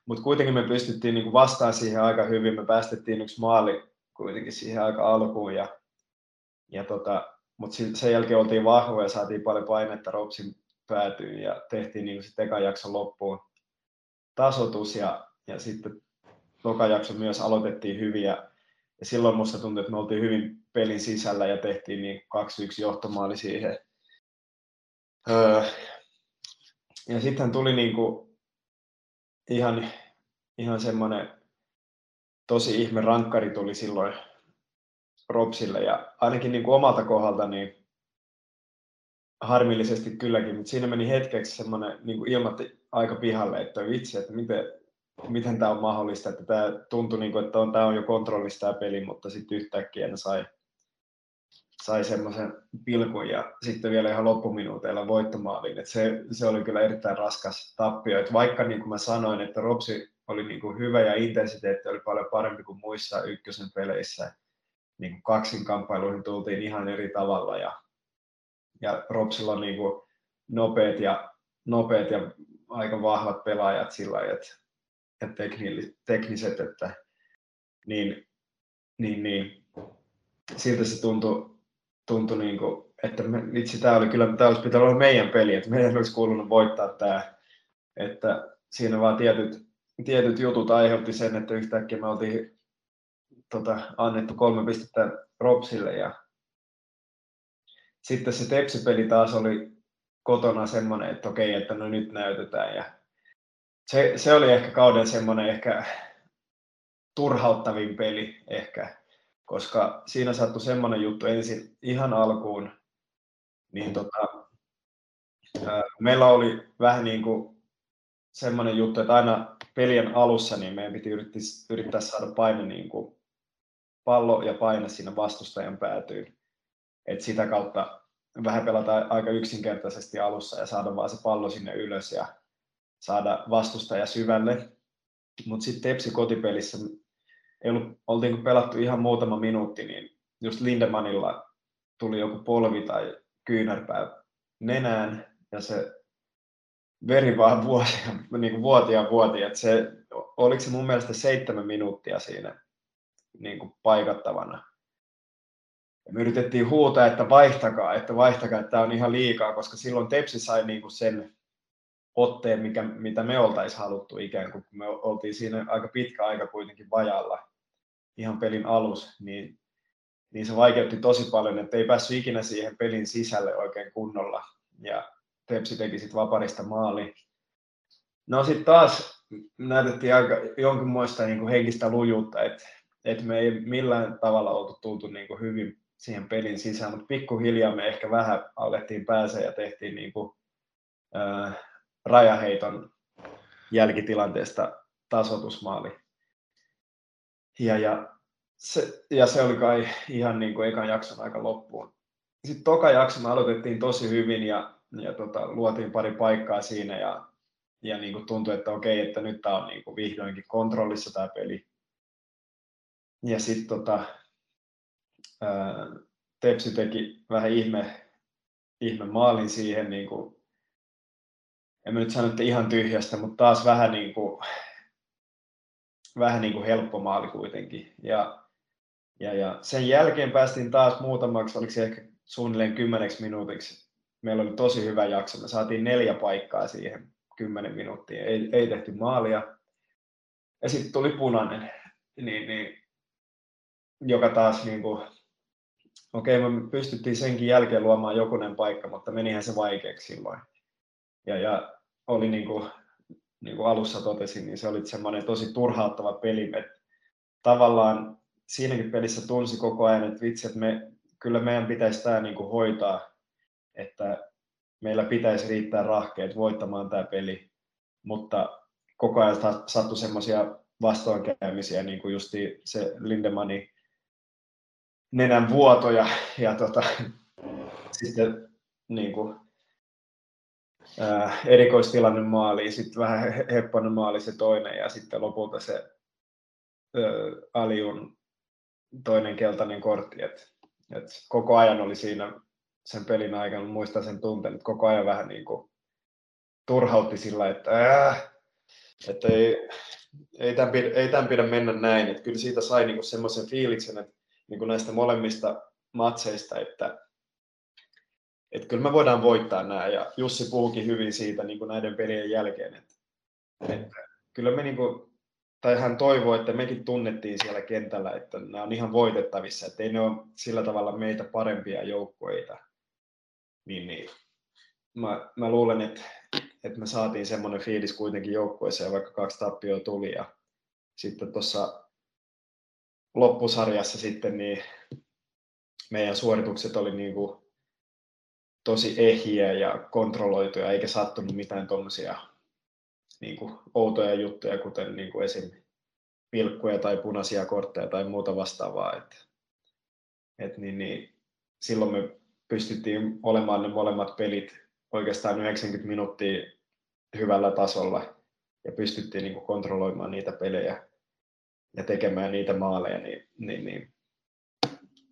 mutta kuitenkin me pystyttiin niin vastaan siihen aika hyvin. Me päästettiin yksi maali kuitenkin siihen aika alkuun. Ja, ja tota, mutta sen jälkeen oltiin vahvoja ja saatiin paljon painetta Ropsin päätyyn ja tehtiin niin sitten ekan jakson loppuun tasotus ja, ja sitten toka jakso myös aloitettiin hyvin ja, silloin musta tuntui, että me oltiin hyvin pelin sisällä ja tehtiin niin 2-1 johtomaali siihen. Öö, ja sitten tuli niin kuin ihan, ihan semmoinen tosi ihme rankkari tuli silloin Ropsille ja ainakin niin kuin omalta kohdalta niin harmillisesti kylläkin, mutta siinä meni hetkeksi semmoinen niin kuin aika pihalle, että vitsi, että miten, miten tämä on mahdollista, että tämä tuntui niin kuin, että on, tämä on jo kontrollista tämä peli, mutta sitten yhtäkkiä ne sai, sai semmoisen pilkun ja sitten vielä ihan loppuminuuteilla voittomaalin. Et se, se oli kyllä erittäin raskas tappio. Et vaikka niin kuin mä sanoin, että Ropsi oli niin kuin hyvä ja intensiteetti oli paljon parempi kuin muissa ykkösen peleissä, niin kuin kaksin kamppailuihin tultiin ihan eri tavalla ja, ja Ropsilla on niin kuin nopeat, ja, nopeat ja aika vahvat pelaajat sillä että, että tekniset, että niin, niin, niin. Siltä se tuntui, tuntui niin kuin, että me, vitsi, tämä oli kyllä, tämä olisi pitänyt olla meidän peli, että meidän olisi kuulunut voittaa tämä, että siinä vaan tietyt, tietyt jutut aiheutti sen, että yhtäkkiä me oltiin tota, annettu kolme pistettä Ropsille ja sitten se tepsipeli taas oli kotona semmoinen, että okei, että no nyt näytetään ja se, se oli ehkä kauden semmoinen ehkä turhauttavin peli ehkä, koska siinä sattui semmoinen juttu ensin ihan alkuun, niin tota, meillä oli vähän niin kuin semmoinen juttu, että aina pelien alussa niin meidän piti yrittää, yrittää saada paine niin kuin pallo ja paine sinne vastustajan päätyyn. Et sitä kautta vähän pelata aika yksinkertaisesti alussa ja saada vaan se pallo sinne ylös ja saada vastustaja syvälle. Mutta sitten Tepsi kotipelissä ei ollut, oltiin pelattu ihan muutama minuutti, niin just Lindemannilla tuli joku polvi tai kyynärpää nenään ja se veri vaan vuosia, niin vuotia vuotia. Se, oliko se mun mielestä seitsemän minuuttia siinä niin kuin paikattavana. Ja me yritettiin huutaa, että vaihtakaa, että vaihtakaa, että tämä on ihan liikaa, koska silloin Tepsi sai niin kuin sen otteen, mikä, mitä me oltaisiin haluttu ikään kuin, kun me oltiin siinä aika pitkä aika kuitenkin vajalla ihan pelin alus, niin, niin se vaikeutti tosi paljon, että ei päässyt ikinä siihen pelin sisälle oikein kunnolla. Ja Tepsi teki sitten vaparista maali. No sitten taas näytettiin aika jonkinmoista niin kuin henkistä lujuutta, että, että me ei millään tavalla oltu tultu niin kuin hyvin siihen pelin sisään, mutta pikkuhiljaa me ehkä vähän alettiin päästä ja tehtiin niin kuin, ää, rajaheiton jälkitilanteesta tasotusmaali. Ja, ja, se, ja se oli kai ihan niin kuin ekan jakson aika loppuun. Sitten toka jakso me aloitettiin tosi hyvin ja, ja tota, luotiin pari paikkaa siinä ja, ja niin kuin tuntui, että okei, että nyt tämä on niin kuin vihdoinkin kontrollissa tämä peli. Ja sitten tota, Tepsi teki vähän ihme, ihme maalin siihen, niin kuin, en mä nyt sano, että ihan tyhjästä, mutta taas vähän niin kuin, vähän niin kuin helppo maali kuitenkin. Ja, ja, ja sen jälkeen päästiin taas muutamaksi, oliko se ehkä suunnilleen kymmeneksi minuutiksi. Meillä oli tosi hyvä jakso, me saatiin neljä paikkaa siihen kymmenen minuuttia, ei, ei tehty maalia. Ja sitten tuli punainen, niin, niin joka taas niin kuin, okei, me pystyttiin senkin jälkeen luomaan jokunen paikka, mutta menihän se vaikeaksi silloin. Ja, ja oli niin kuin, niin kuin alussa totesin, niin se oli semmoinen tosi turhauttava peli, että tavallaan siinäkin pelissä tunsi koko ajan, että vitsi, että me, kyllä meidän pitäisi tämä niin kuin hoitaa, että meillä pitäisi riittää rahkeet voittamaan tämä peli, mutta koko ajan sattui semmoisia vastoinkäymisiä, niin kuin justi se Lindemanin nenän vuotoja ja tota, sitten niin kuin, ää, erikoistilanne maali, sitten vähän hepponen maali se toinen ja sitten lopulta se ää, Aliun toinen keltainen kortti. Et, et koko ajan oli siinä sen pelin aikana, muistan sen tunteen, että koko ajan vähän niin kuin turhautti sillä, että, äh, että ei, ei, tämän pidä, ei tämän pidä mennä näin. Että kyllä siitä sai niin semmoisen fiiliksen, että niin näistä molemmista matseista, että, että kyllä me voidaan voittaa nämä. Ja Jussi puhukin hyvin siitä niin kuin näiden pelien jälkeen, että, että kyllä me niin kuin, tai hän toivoi, että mekin tunnettiin siellä kentällä, että nämä on ihan voitettavissa, että ei ne ole sillä tavalla meitä parempia joukkueita. Niin, niin. Mä, mä luulen, että, että me saatiin semmoinen fiilis kuitenkin joukkueeseen, vaikka kaksi tappioa tuli. Ja sitten tuossa loppusarjassa sitten niin meidän suoritukset oli niin kuin tosi ehjiä ja kontrolloituja, eikä sattunut mitään tuommoisia niin outoja juttuja, kuten niin kuin esim. pilkkuja tai punaisia kortteja tai muuta vastaavaa. Et, et niin, niin, silloin me pystyttiin olemaan ne molemmat pelit oikeastaan 90 minuuttia hyvällä tasolla ja pystyttiin niin kuin kontrolloimaan niitä pelejä ja tekemään niitä maaleja, niin, niin, niin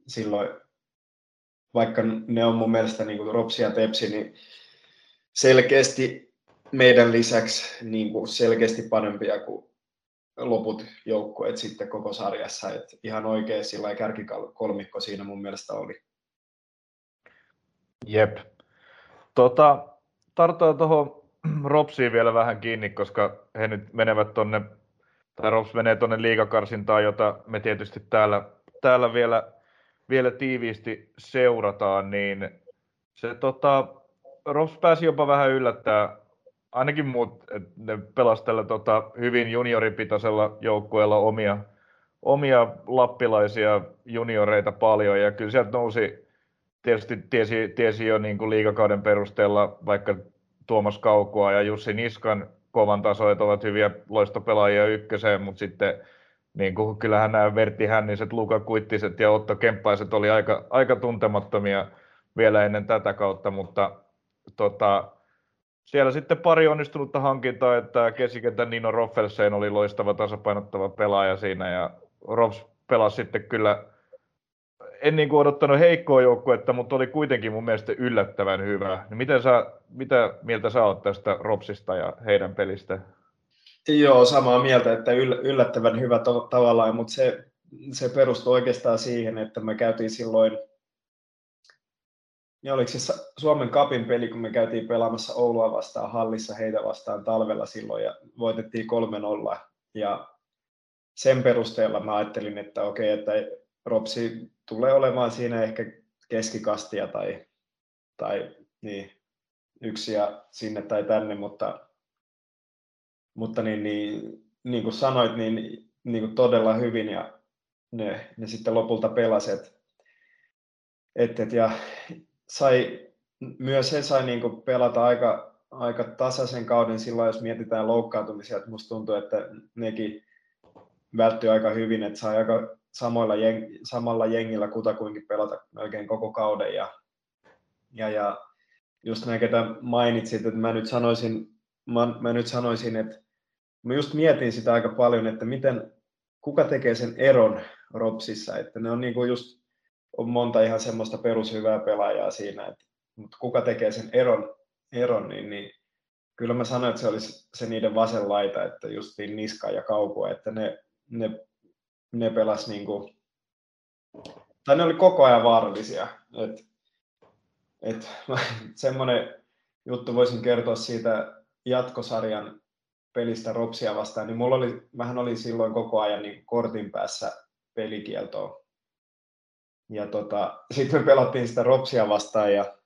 silloin, vaikka ne on mun mielestä niin kuin Ropsi ja Tepsi, niin selkeästi meidän lisäksi niin kuin selkeästi parempia kuin loput joukkueet sitten koko sarjassa. Et ihan oikein sillä kärkikolmikko siinä mun mielestä oli. Jep. Tota, tartutaan tuohon Ropsiin vielä vähän kiinni, koska he nyt menevät tonne tai Rops menee tuonne liikakarsintaan, jota me tietysti täällä, täällä vielä, vielä tiiviisti seurataan, niin se tota, Rops pääsi jopa vähän yllättää, ainakin muut, että ne pelasivat tällä tota, hyvin junioripitaisella joukkueella omia, omia lappilaisia junioreita paljon, ja kyllä sieltä nousi, tietysti tiesi, tiesi jo niin kuin liikakauden perusteella vaikka Tuomas Kaukua ja Jussi Niskan kovan tasoit ovat hyviä loistopelaajia ykköseen, mutta sitten niin kuin, kyllähän nämä Vertti Hänniset, Luka Kuittiset ja Otto Kemppaiset oli aika, aika tuntemattomia vielä ennen tätä kautta, mutta tota, siellä sitten pari onnistunutta hankintaa, että keskikentän Nino Roffelsen oli loistava tasapainottava pelaaja siinä ja Rops pelasi sitten kyllä en niin kuin odottanut heikkoa joukkuetta, mutta oli kuitenkin mun mielestä yllättävän hyvä. Niin miten sä, mitä mieltä sä oot tästä Ropsista ja heidän pelistä? Joo, samaa mieltä, että yllättävän hyvä to- tavallaan, mutta se, se perustuu oikeastaan siihen, että me käytiin silloin, niin oliko se Suomen kapin peli, kun me käytiin pelaamassa Oulua vastaan hallissa heitä vastaan talvella silloin ja voitettiin 3-0. Ja sen perusteella mä ajattelin, että okei, että Ropsi tulee olemaan siinä ehkä keskikastia tai, tai niin, yksiä sinne tai tänne, mutta, mutta niin, niin, niin kuin sanoit, niin, niin kuin todella hyvin ja ne, ne sitten lopulta pelaset. Et, et, ja sai, myös he sai niin kuin pelata aika, aika tasaisen kauden silloin, jos mietitään loukkaantumisia, että musta tuntuu, että nekin välttyi aika hyvin, että sai aika samoilla jeng, samalla jengillä kutakuinkin pelata melkein koko kauden. Ja, ja, ja just näin, ketä mainitsit, että mä nyt sanoisin, mä, mä nyt sanoisin, että mä just mietin sitä aika paljon, että miten, kuka tekee sen eron Ropsissa, että ne on niin kuin just, on monta ihan semmoista perushyvää pelaajaa siinä, että, mutta kuka tekee sen eron, eron niin, niin kyllä mä sanoin, että se olisi se niiden vasen laita, että justiin Niska ja Kaukua, että ne, ne ne pelas niin kuin, tai ne oli koko ajan vaarallisia. Et, et, semmoinen juttu voisin kertoa siitä jatkosarjan pelistä Ropsia vastaan, niin mulla oli, vähän oli silloin koko ajan niin kortin päässä pelikieltoa. ja tota, sitten me pelattiin sitä Ropsia vastaan ja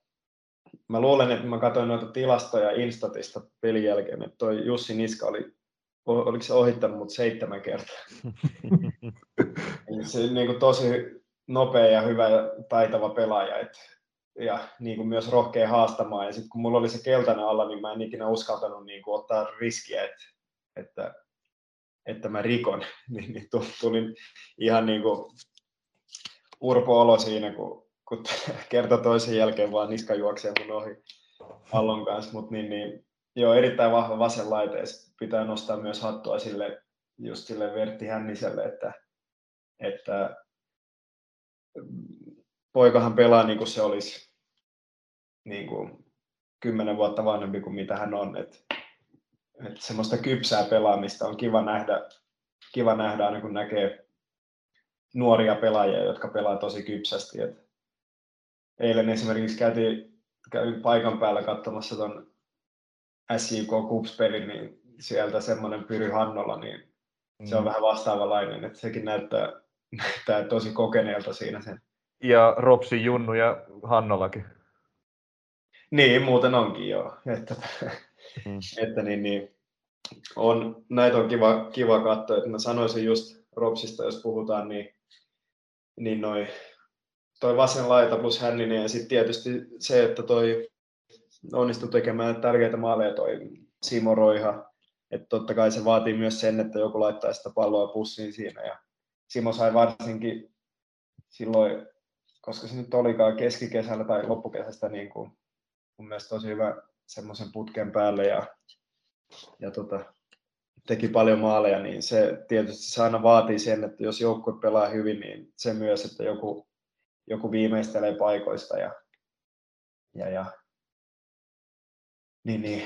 mä luulen, että mä katsoin noita tilastoja Instatista pelin jälkeen, että toi Jussi Niska oli, oliko se ohittanut mut seitsemän kertaa. Se niin kuin tosi nopea ja hyvä ja taitava pelaaja. Et, ja niin kuin myös rohkea haastamaan. Ja sitten kun mulla oli se keltainen alla, niin mä en ikinä uskaltanut niin kuin ottaa riskiä, että, että, että mä rikon. niin, niin tuli ihan niin kuin urpo-olo siinä, kun, kun kerta toisen jälkeen vaan niska juoksee mun ohi pallon kanssa. Mutta niin, niin, joo, erittäin vahva vasen laite. pitää nostaa myös hattua sille, just sille Vertti Hänniselle, että, että poikahan pelaa niin kuin se olisi niin kuin kymmenen vuotta vanhempi kuin mitä hän on. Et, et semmoista kypsää pelaamista on kiva nähdä, kiva nähdä aina kun näkee nuoria pelaajia, jotka pelaa tosi kypsästi. Et eilen esimerkiksi käytiin, kävin paikan päällä katsomassa tuon SJK Kupspelin, niin sieltä semmoinen Pyry Hannola, niin se on mm. vähän vastaavanlainen, että sekin näyttää, näyttää tosi kokeneelta siinä sen. Ja Ropsi Junnu ja Hannolakin. Niin, muuten onkin joo. Että, mm. että niin, niin, on, näitä on kiva, kiva katsoa. Että mä sanoisin just Ropsista, jos puhutaan, niin, niin noi, toi vasen laita plus Hänninen ja sitten tietysti se, että toi onnistui tekemään tärkeitä maaleja toi Simo Roiha. Että totta kai se vaatii myös sen, että joku laittaa sitä palloa pussiin siinä. Ja Simo sai varsinkin silloin, koska se nyt olikaan keskikesällä tai loppukesästä niin kuin mun mielestä tosi hyvä semmoisen putken päälle ja, ja tota, teki paljon maaleja, niin se tietysti se aina vaatii sen, että jos joukkue pelaa hyvin, niin se myös, että joku, joku viimeistelee paikoista ja, ja, ja niin, niin,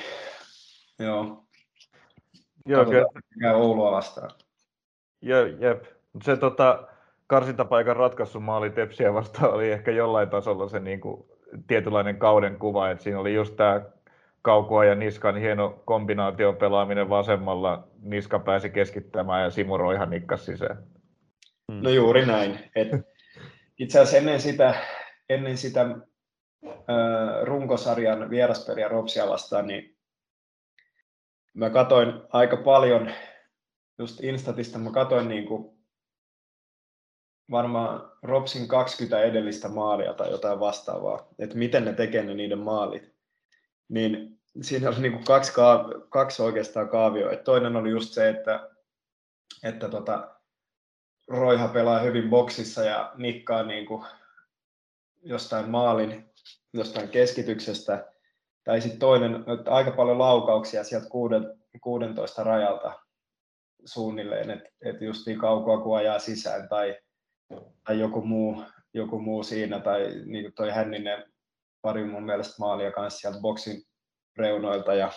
joo. Joo, kyllä. Oulua vastaan. Joo, jep. Se tota, karsintapaikan ratkaisu maali Tepsiä vastaan oli ehkä jollain tasolla se niin kuin, tietynlainen kauden kuva, että siinä oli just tämä Kaukoa ja Niskan hieno kombinaation pelaaminen vasemmalla. Niska pääsi keskittämään ja Simo Roihan nikkasi sisään. Hmm. No juuri näin. Et itse asiassa ennen sitä, ennen sitä äh, runkosarjan vieraspeliä Ropsia vastaan, niin mä katoin aika paljon just Instatista, mä katoin niin kuin varmaan Ropsin 20 edellistä maalia tai jotain vastaavaa, että miten ne tekee ne niiden maalit. Niin siinä oli niin kuin kaksi, kaav- kaksi oikeastaan kaavioa. Et toinen oli just se, että, että tota, Roiha pelaa hyvin boksissa ja nikkaa niin kuin jostain maalin, jostain keskityksestä. Tai sitten toinen, että aika paljon laukauksia sieltä 16 rajalta suunnilleen, että et just niin kaukoa kun ajaa sisään tai tai joku muu, joku muu siinä, tai niin kuin toi Hänninen pari mun mielestä maalia kanssa sieltä boksin reunoilta. Ja,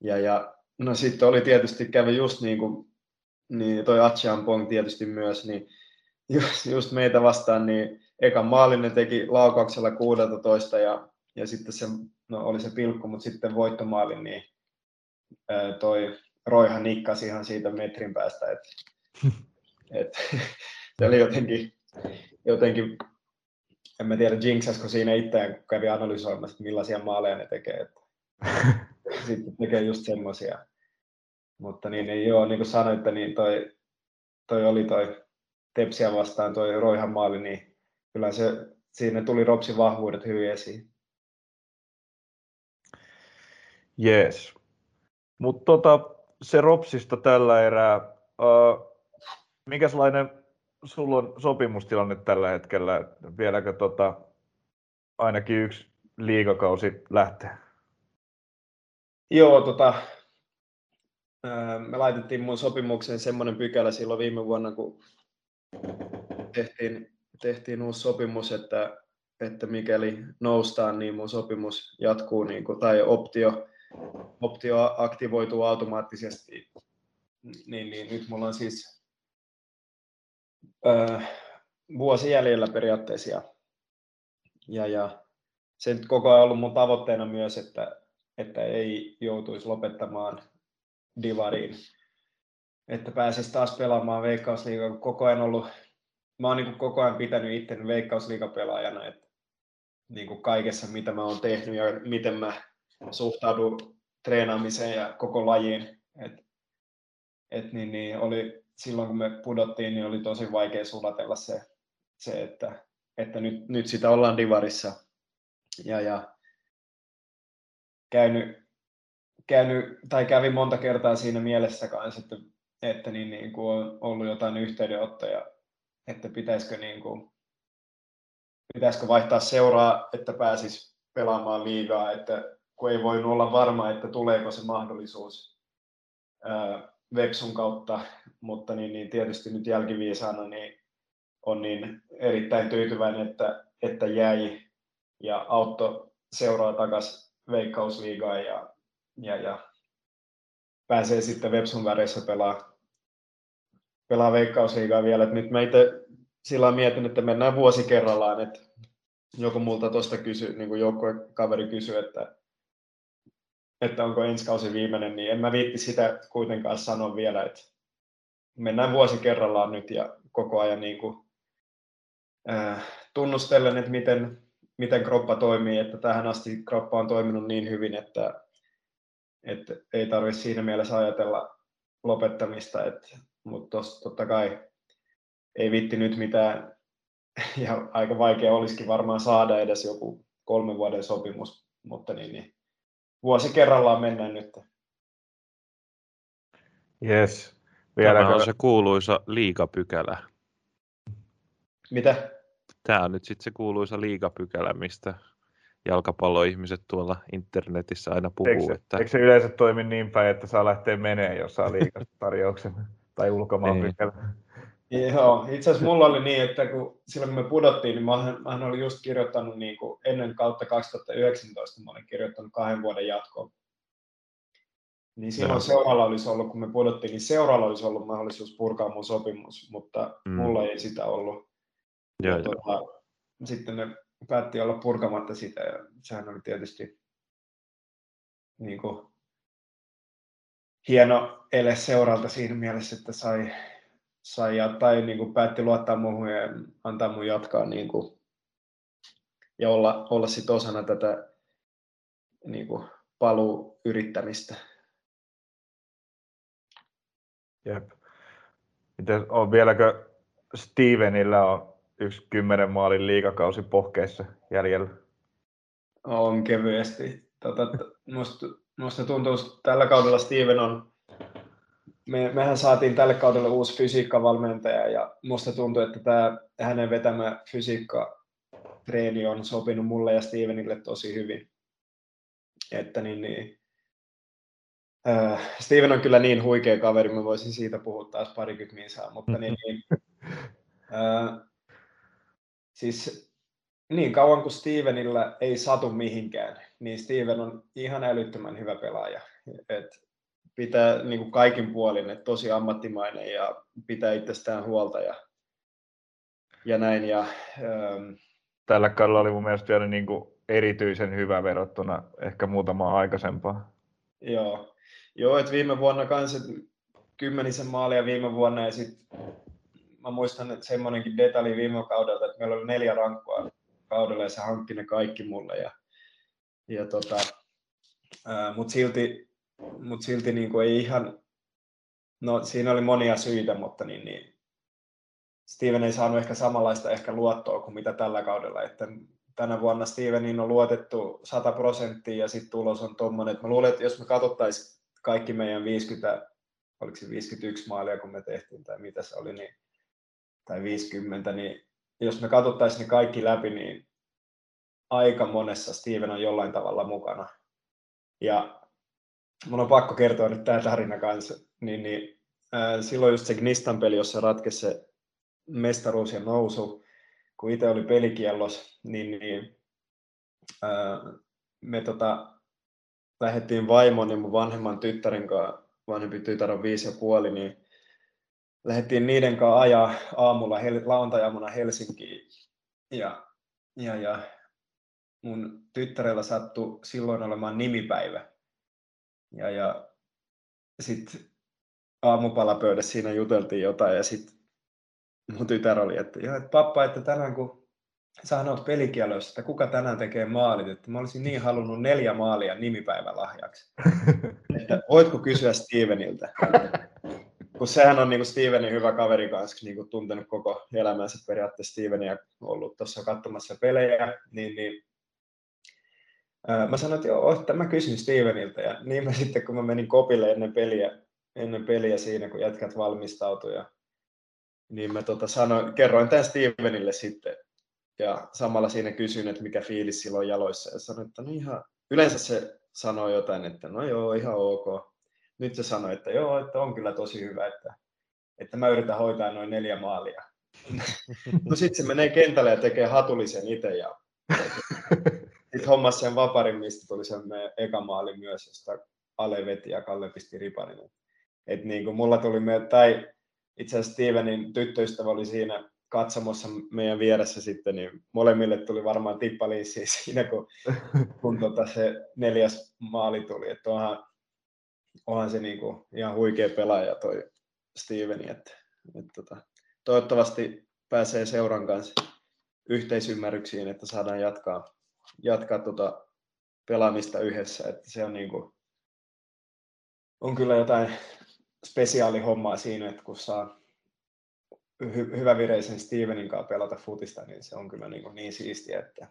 ja, ja no sitten oli tietysti, kävi just niin kuin niin toi Pong tietysti myös, niin just, just meitä vastaan, niin eka maalinen teki laukauksella 16 ja, ja sitten se, no oli se pilkku, mutta sitten voittomaalin, niin toi Roihan nikkasi ihan siitä metrin päästä, että et, se oli jotenkin, jotenkin en mä tiedä jinksasko siinä itseään, kun kävi analysoimassa, että millaisia maaleja ne tekee. Että sitten tekee just semmoisia. Mutta niin, niin joo, niin kuin sanoitte, niin toi, toi oli toi Tepsiä vastaan toi Roihan maali, niin kyllä se, siinä tuli Ropsin vahvuudet hyvin esiin. Jees. Mutta tota, se Ropsista tällä erää. Uh, minkälainen sulla on sopimustilanne tällä hetkellä? Vieläkö tota, ainakin yksi liigakausi lähtee? Joo, tota, me laitettiin mun sopimukseen semmoinen pykälä silloin viime vuonna, kun tehtiin, tehtiin uusi sopimus, että, että mikäli noustaan, niin mun sopimus jatkuu, niin kuin, tai optio, optio aktivoituu automaattisesti. Niin, niin nyt mulla on siis vuosi jäljellä periaatteessa. Ja, ja, ja se nyt koko ajan ollut mun tavoitteena myös, että, että ei joutuisi lopettamaan divariin. Että pääsisi taas pelaamaan Veikkausliigaa, koko ajan ollut mä oon niin koko ajan pitänyt itteni veikkausliikapelaajana, että niin kuin kaikessa mitä mä oon tehnyt ja miten mä suhtaudun treenaamiseen ja koko lajiin. Et, et niin, niin oli, silloin kun me pudottiin, niin oli tosi vaikea sulatella se, se että, että nyt, nyt sitä ollaan divarissa. Ja, ja käynyt, käynyt, tai kävi monta kertaa siinä mielessä kanssa, että, että niin, niin kuin on ollut jotain yhteydenottoja, että pitäisikö, niin kuin, pitäisikö vaihtaa seuraa, että pääsis pelaamaan liigaa, että kun ei voinut olla varma, että tuleeko se mahdollisuus ää, Vepsun kautta, mutta niin, niin tietysti nyt jälkiviisaana niin on niin erittäin tyytyväinen, että, että jäi ja auttoi seuraa takaisin Veikkausliigaan ja, ja, ja pääsee sitten Vepsun väreissä pelaa, pelaa Veikkausliigaa vielä. Et nyt mä itse sillä mietin, että mennään vuosi kerrallaan, että joku multa tuosta kysy, niin kuin kaveri kysyi, että, että onko ensi kausi viimeinen, niin en mä viitti sitä kuitenkaan sanoa vielä, että mennään vuosi kerrallaan nyt ja koko ajan niin kuin, äh, tunnustellen, että miten, miten kroppa toimii, että tähän asti kroppa on toiminut niin hyvin, että, että ei tarvitse siinä mielessä ajatella lopettamista, että, mutta tos, totta kai ei vitti nyt mitään, ja aika vaikea olisikin varmaan saada edes joku kolmen vuoden sopimus, mutta niin, niin vuosi kerrallaan mennään nyt. Yes. Vieläkö... Tämä on se kuuluisa liikapykälä. Mitä? Tämä on nyt sitten se kuuluisa liigapykälä, mistä jalkapalloihmiset tuolla internetissä aina puhuu. Eikö, että... eikö se yleensä toimi niin päin, että saa lähteä menee, jos saa liikatarjouksen tai ulkomaan niin. pykälä? Joo, itse asiassa mulla oli niin, että kun, silloin kun me pudottiin, niin mä, mä olin just kirjoittanut niin kuin ennen kautta 2019, mä olin kirjoittanut kahden vuoden jatkoon. Niin silloin seuraalla olisi ollut, kun me pudottiin, niin seuraalla olisi ollut mahdollisuus purkaa mun sopimus, mutta mm. mulla ei sitä ollut. Joo, tuota, sitten ne päätti olla purkamatta sitä ja sehän oli tietysti niin kuin, hieno ele seuralta siinä mielessä, että sai, sai ja, tai niin kuin päätti luottaa muuhun ja antaa mun jatkaa niin kuin, ja olla, olla sit osana tätä niin kuin, paluu-yrittämistä. Jep. Miten on vieläkö Stevenillä on yksi kymmenen maalin liikakausi pohkeessa jäljellä? On kevyesti. Tota, musta, musta tuntuu, että tällä kaudella Steven on, me, mehän saatiin tälle kaudelle uusi fysiikkavalmentaja ja musta tuntuu, että tämä hänen vetämä fysiikka treeni on sopinut mulle ja Stevenille tosi hyvin. Että niin, niin, äh, Steven on kyllä niin huikea kaveri, mä voisin siitä puhua taas parikymmentä minsaa, mutta niin, niin äh, siis niin kauan kuin Stevenillä ei satu mihinkään, niin Steven on ihan älyttömän hyvä pelaaja. Et pitää niin kuin kaikin puolin, että tosi ammattimainen ja pitää itsestään huolta ja, ja näin. Ja, ähm, Tällä kaudella oli mun mielestä vielä niin kuin erityisen hyvä verrattuna ehkä muutamaa aikaisempaa. Joo, Joo että viime vuonna kanssa kymmenisen maalia viime vuonna ja sitten mä muistan, että semmoinenkin detalji viime kaudelta, että meillä oli neljä rankkua kaudella ja se hankki ne kaikki mulle. Ja, ja tota, mutta silti, mut silti niin kuin ei ihan, no siinä oli monia syitä, mutta niin, niin Steven ei saanut ehkä samanlaista ehkä luottoa kuin mitä tällä kaudella, että tänä vuonna Stevenin on luotettu 100 prosenttia ja sitten tulos on tuommoinen, että mä luulen, että jos me katsottaisiin kaikki meidän 50, oliko se 51 maalia, kun me tehtiin tai mitä se oli, niin tai 50, niin jos me katsottaisiin ne kaikki läpi, niin aika monessa Steven on jollain tavalla mukana. Ja mun on pakko kertoa nyt tämä tarina kanssa. Niin, niin, äh, silloin just se Gnistan peli, jossa ratkesi se mestaruus ja nousu, kun itse oli pelikiellos, niin, niin äh, me tota, lähdettiin vaimon ja mun vanhemman tyttären kanssa, vanhempi tytär on viisi ja puoli, niin lähdettiin niiden kanssa ajaa aamulla lauantai-aamuna Helsinkiin. Ja, ja, ja mun tyttärellä sattui silloin olemaan nimipäivä. Ja, ja sitten aamupalapöydässä siinä juteltiin jotain ja sitten mun tytär oli, että, joo, että pappa, että tänään kun sanot pelikieloissa, että kuka tänään tekee maalit, että mä olisin niin halunnut neljä maalia nimipäivälahjaksi. että voitko kysyä Steveniltä? kun sehän on niin Stevenin hyvä kaveri kanssa, niin kuin tuntenut koko elämänsä periaatteessa Stevenia, ollut tuossa katsomassa pelejä, niin, niin mä sanoin, että joo, että mä kysyn Steveniltä, ja niin mä sitten, kun mä menin kopille ennen peliä, ennen peliä siinä, kun jätkät valmistautuivat, ja, niin mä tota sanoin, kerroin tämän Stevenille sitten, ja samalla siinä kysyin, että mikä fiilis silloin jaloissa, ja sanoin, että no ihan, yleensä se sanoo jotain, että no joo, ihan ok, nyt se sanoi, että joo, että on kyllä tosi hyvä, että, että mä yritän hoitaa noin neljä maalia. no sitten se menee kentälle ja tekee hatullisen itse ja sitten hommas sen vaparin, mistä tuli se eka maali myös, josta Ale veti ja Kalle pisti ripanin. Et niin kuin mulla tuli, me, tai itse asiassa Stevenin tyttöystävä oli siinä katsomossa meidän vieressä sitten, niin molemmille tuli varmaan tippaliissi siinä, kun, kun tota se neljäs maali tuli. Että onhan, onhan se niinku ihan huikea pelaaja toi Steveni, että, että tota, toivottavasti pääsee seuran kanssa yhteisymmärryksiin, että saadaan jatkaa, jatkaa tota pelaamista yhdessä, että se on niinku, on kyllä jotain spesiaalihommaa siinä, että kun saa hy- hyvävireisen Stevenin kanssa pelata futista, niin se on kyllä niin, niin siistiä, että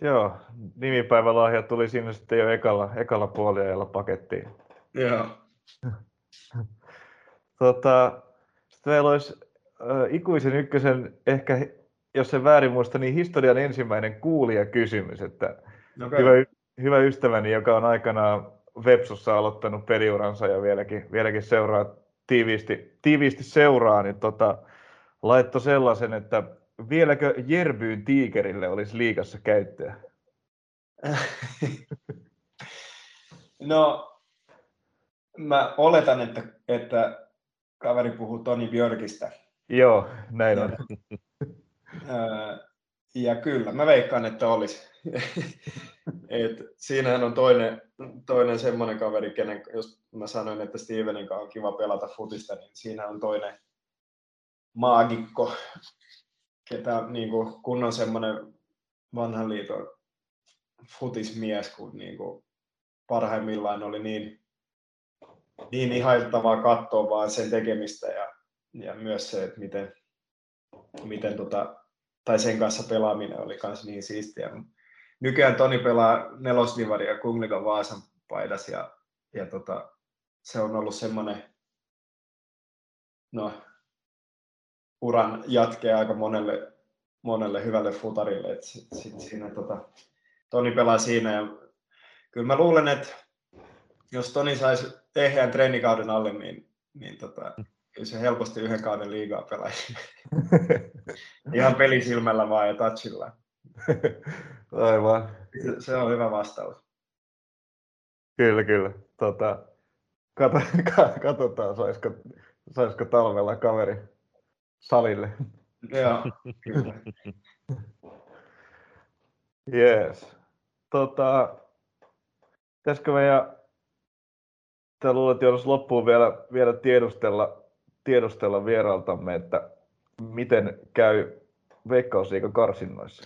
Joo, nimipäivälahja tuli siinä sitten jo ekalla, ekalla puoliajalla pakettiin. Joo. tota, sitten meillä olisi äh, ikuisen ykkösen, ehkä jos se väärin muista, niin historian ensimmäinen kuulijakysymys, että okay. hyvä, hyvä ystäväni, joka on aikanaan Websussa aloittanut peliuransa ja vieläkin, vieläkin seuraa tiiviisti, tiiviisti seuraa, niin tota, laittoi sellaisen, että vieläkö Jerbyyn tiikerille olisi liikassa käyttöä? no, mä oletan, että, että kaveri puhuu Toni Björkistä. Joo, näin on. Ja kyllä, mä veikkaan, että olisi. Et siinähän on toinen, toinen semmoinen kaveri, kenen, jos mä sanoin, että Stevenin kanssa on kiva pelata futista, niin siinä on toinen maagikko, ketä niin kuin, kun on semmoinen vanhan liiton futismies, kun niin kuin, parhaimmillaan oli niin, niin ihailtavaa katsoa vaan sen tekemistä ja, ja myös se, että miten, miten tota, tai sen kanssa pelaaminen oli myös niin siistiä. Nykyään Toni pelaa nelosdivaria Kunglikan Vaasan paidas ja, ja tota, se on ollut semmoinen no, uran jatkea aika monelle, monelle hyvälle futarille. Et sit, sit siinä, tota, Toni pelaa siinä ja kyllä mä luulen, että jos Toni saisi ehjän treenikauden alle, niin, niin tota, kyllä se helposti yhden kauden liigaa pelaisi. Ihan pelisilmällä vaan ja touchilla. Aivan. Se, se on hyvä vastaus. Kyllä, kyllä. Tota, katsotaan, saisiko, saisiko talvella kaveri salille. Joo, kyllä. Jees. Tota, pitäisikö meidän, tämä luulen, että jos loppuun vielä, vielä tiedustella, tiedustella vieraltamme, että miten käy Veikkausliikan karsinnoissa?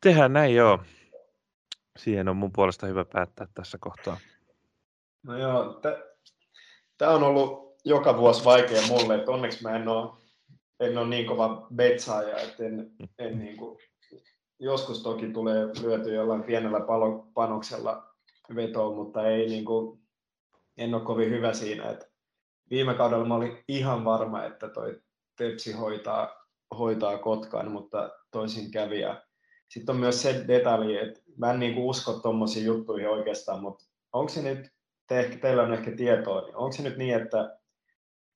Tehdään näin, joo. Siihen on mun puolesta hyvä päättää tässä kohtaa. No joo, tämä on ollut joka vuosi vaikea mulle, että onneksi mä en ole en ole niin kova betsaaja, että en, en niin kuin, joskus toki tulee lyöty jollain pienellä palo, panoksella vetoon, mutta ei niin kuin, en ole kovin hyvä siinä. Että viime kaudella mä olin ihan varma, että toi Tepsi hoitaa, hoitaa Kotkan, mutta toisin kävi. Ja sitten on myös se detalji, että mä en niin kuin usko tuommoisiin juttuihin oikeastaan, mutta onko se nyt, te, teillä on ehkä tietoa, niin onko se nyt niin, että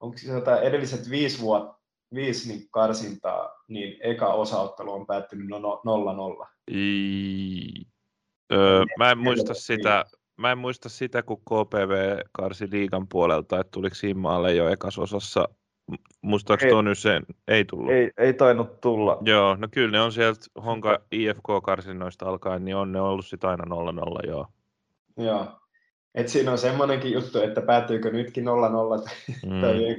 onko se jotain edelliset viisi vuotta, viisi niin karsintaa, niin eka osaottelu on päättynyt 0-0. Öö, mä en muista sitä, mä en muista sitä, kun KPV karsi liigan puolelta, että tuliko Simmaalle jo ekas osassa. Muistaakseni Tony sen ei tullut? Ei, ei tainnut tulla. Joo, no kyllä ne on sieltä Honka IFK-karsinnoista alkaen, niin on ne ollut sitten aina 0-0, joo. Joo. et siinä on semmoinenkin juttu, että päättyykö nytkin 0-0 mm. tai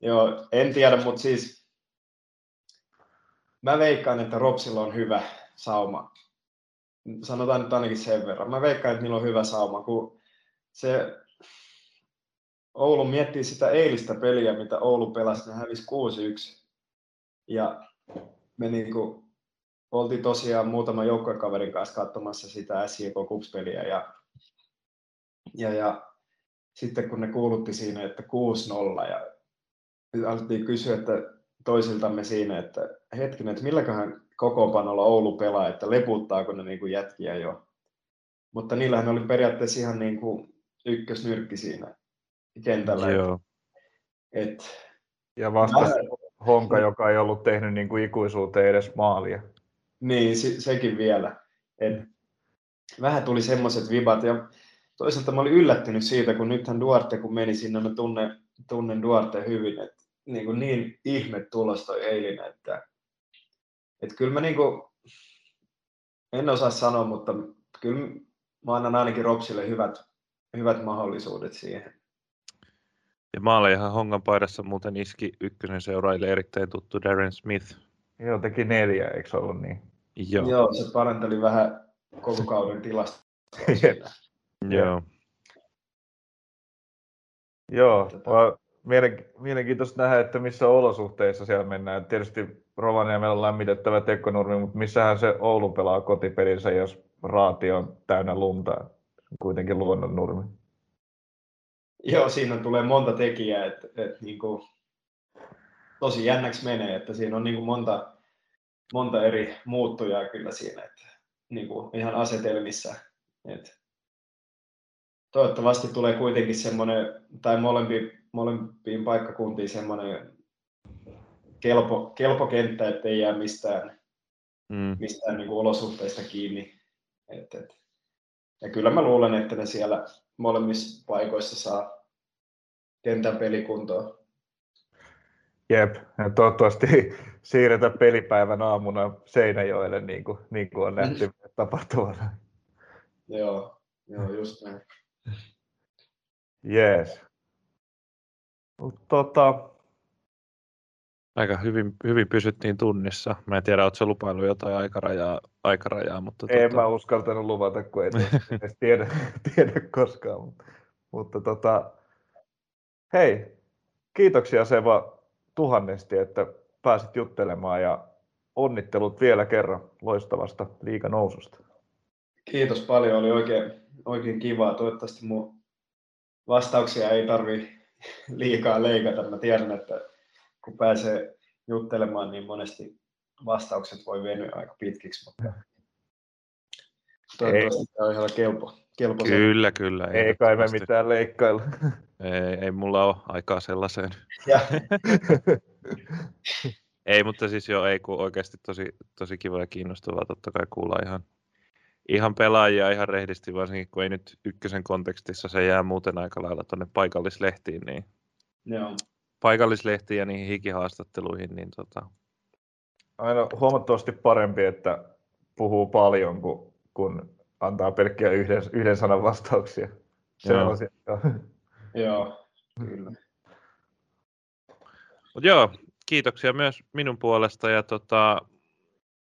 Joo, en tiedä, mutta siis mä veikkaan, että Ropsilla on hyvä sauma. Sanotaan nyt ainakin sen verran. Mä veikkaan, että niillä on hyvä sauma, kun se Oulu miettii sitä eilistä peliä, mitä Oulu pelasi, ne hävisi 6-1. Ja me niinku oltiin tosiaan muutama joukkuekaverin kanssa katsomassa sitä SJK Kups-peliä ja, ja, ja sitten kun ne kuulutti siinä, että 6-0 ja alettiin kysyä että toisiltamme siinä, että hetkinen, että milläköhän kokoonpanolla Oulu pelaa, että leputtaako ne niin kuin jätkiä jo. Mutta niillähän oli periaatteessa ihan niin kuin ykkösnyrkki siinä kentällä. Joo. Et, ja vasta vähän... Honka, joka ei ollut tehnyt niin kuin ikuisuuteen edes maalia. Niin, se, sekin vielä. Et vähän tuli semmoiset vibat ja toisaalta mä olin yllättynyt siitä, kun nythän Duarte kun meni sinne, mä tunnen, tunnen Duarte hyvin, että niin, kuin niin ihme tulos toi eilinen, että, että kyllä mä niin kuin, en osaa sanoa, mutta kyllä mä annan ainakin Ropsille hyvät, hyvät mahdollisuudet siihen. Ja ihan Hongan paidassa muuten iski ykkösen seuraajille erittäin tuttu Darren Smith. Joo, teki neljä, eikö ollut niin? Joo. Joo, se paranteli vähän koko kauden tilasta. Joo. Joo, mielenkiintoista nähdä, että missä olosuhteissa siellä mennään. Tietysti Rovaniemellä on lämmitettävä tekkonurmi, mutta missähän se Oulu pelaa kotipelinsä, jos raati on täynnä lunta. Kuitenkin luonnonnurmi. Joo, siinä tulee monta tekijää, että, että niin kuin, tosi jännäksi menee, että siinä on niin kuin monta, monta eri muuttujaa kyllä siinä, että niin kuin ihan asetelmissa. Että toivottavasti tulee kuitenkin semmoinen, tai molempi, molempiin paikkakuntiin semmoinen kelpo, kelpo kenttä, ettei jää mistään, mm. mistään niin kuin olosuhteista kiinni. Et, et. Ja kyllä mä luulen, että ne siellä molemmissa paikoissa saa kentän pelikuntoon. Jep, ja toivottavasti siirretä pelipäivän aamuna Seinäjoelle, niin kuin, niin kuin on nähty mm. tapahtuvana. Joo, joo, just näin. Jees. Tota... Aika hyvin, hyvin pysyttiin tunnissa. Mä en tiedä, ootko lupailu jotain aikarajaa, aikarajaa mutta... En tota... mä uskaltanut luvata, kun ei edes tiedä, tiedä koskaan. Mutta, mutta tota... hei, kiitoksia Seva tuhannesti, että pääsit juttelemaan ja onnittelut vielä kerran loistavasta liiganoususta. Kiitos paljon, oli oikein, oikein kivaa. Toivottavasti mun vastauksia ei tarvi liikaa leikata. Mä tiedän, että kun pääsee juttelemaan, niin monesti vastaukset voi venyä aika pitkiksi, mutta toivottavasti tämä on ihan kelpo. kelpo kyllä, sen. kyllä. Ei, ei kai me mitään leikkailla. Ei, ei mulla ole aikaa sellaiseen. ei, mutta siis joo, ei kun oikeasti tosi, tosi kiva ja kiinnostavaa totta kai kuulla ihan ihan pelaajia ihan rehdisti, varsinkin kun ei nyt ykkösen kontekstissa se jää muuten aika lailla tuonne paikallislehtiin, niin Joo. Paikallislehtiin ja niihin hikihaastatteluihin, niin tota... Aina huomattavasti parempi, että puhuu paljon, kuin, kun antaa pelkkiä yhden, yhden sanan vastauksia. Se joo. on se, joo. joo, kyllä. Mut joo, kiitoksia myös minun puolesta ja tota,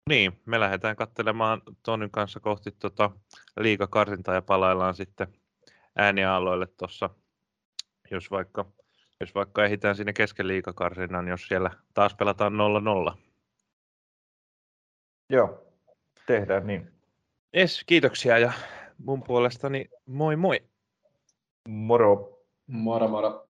niin, me lähdetään katselemaan Tonyn kanssa kohti tota liikakarsintaa ja palaillaan sitten ääniaaloille tuossa, jos vaikka, jos vaikka ehditään sinne kesken liikakarsinnan, jos siellä taas pelataan 0-0. Joo, tehdään niin. Es, kiitoksia ja mun puolestani moi moi. Moro. Moro moro.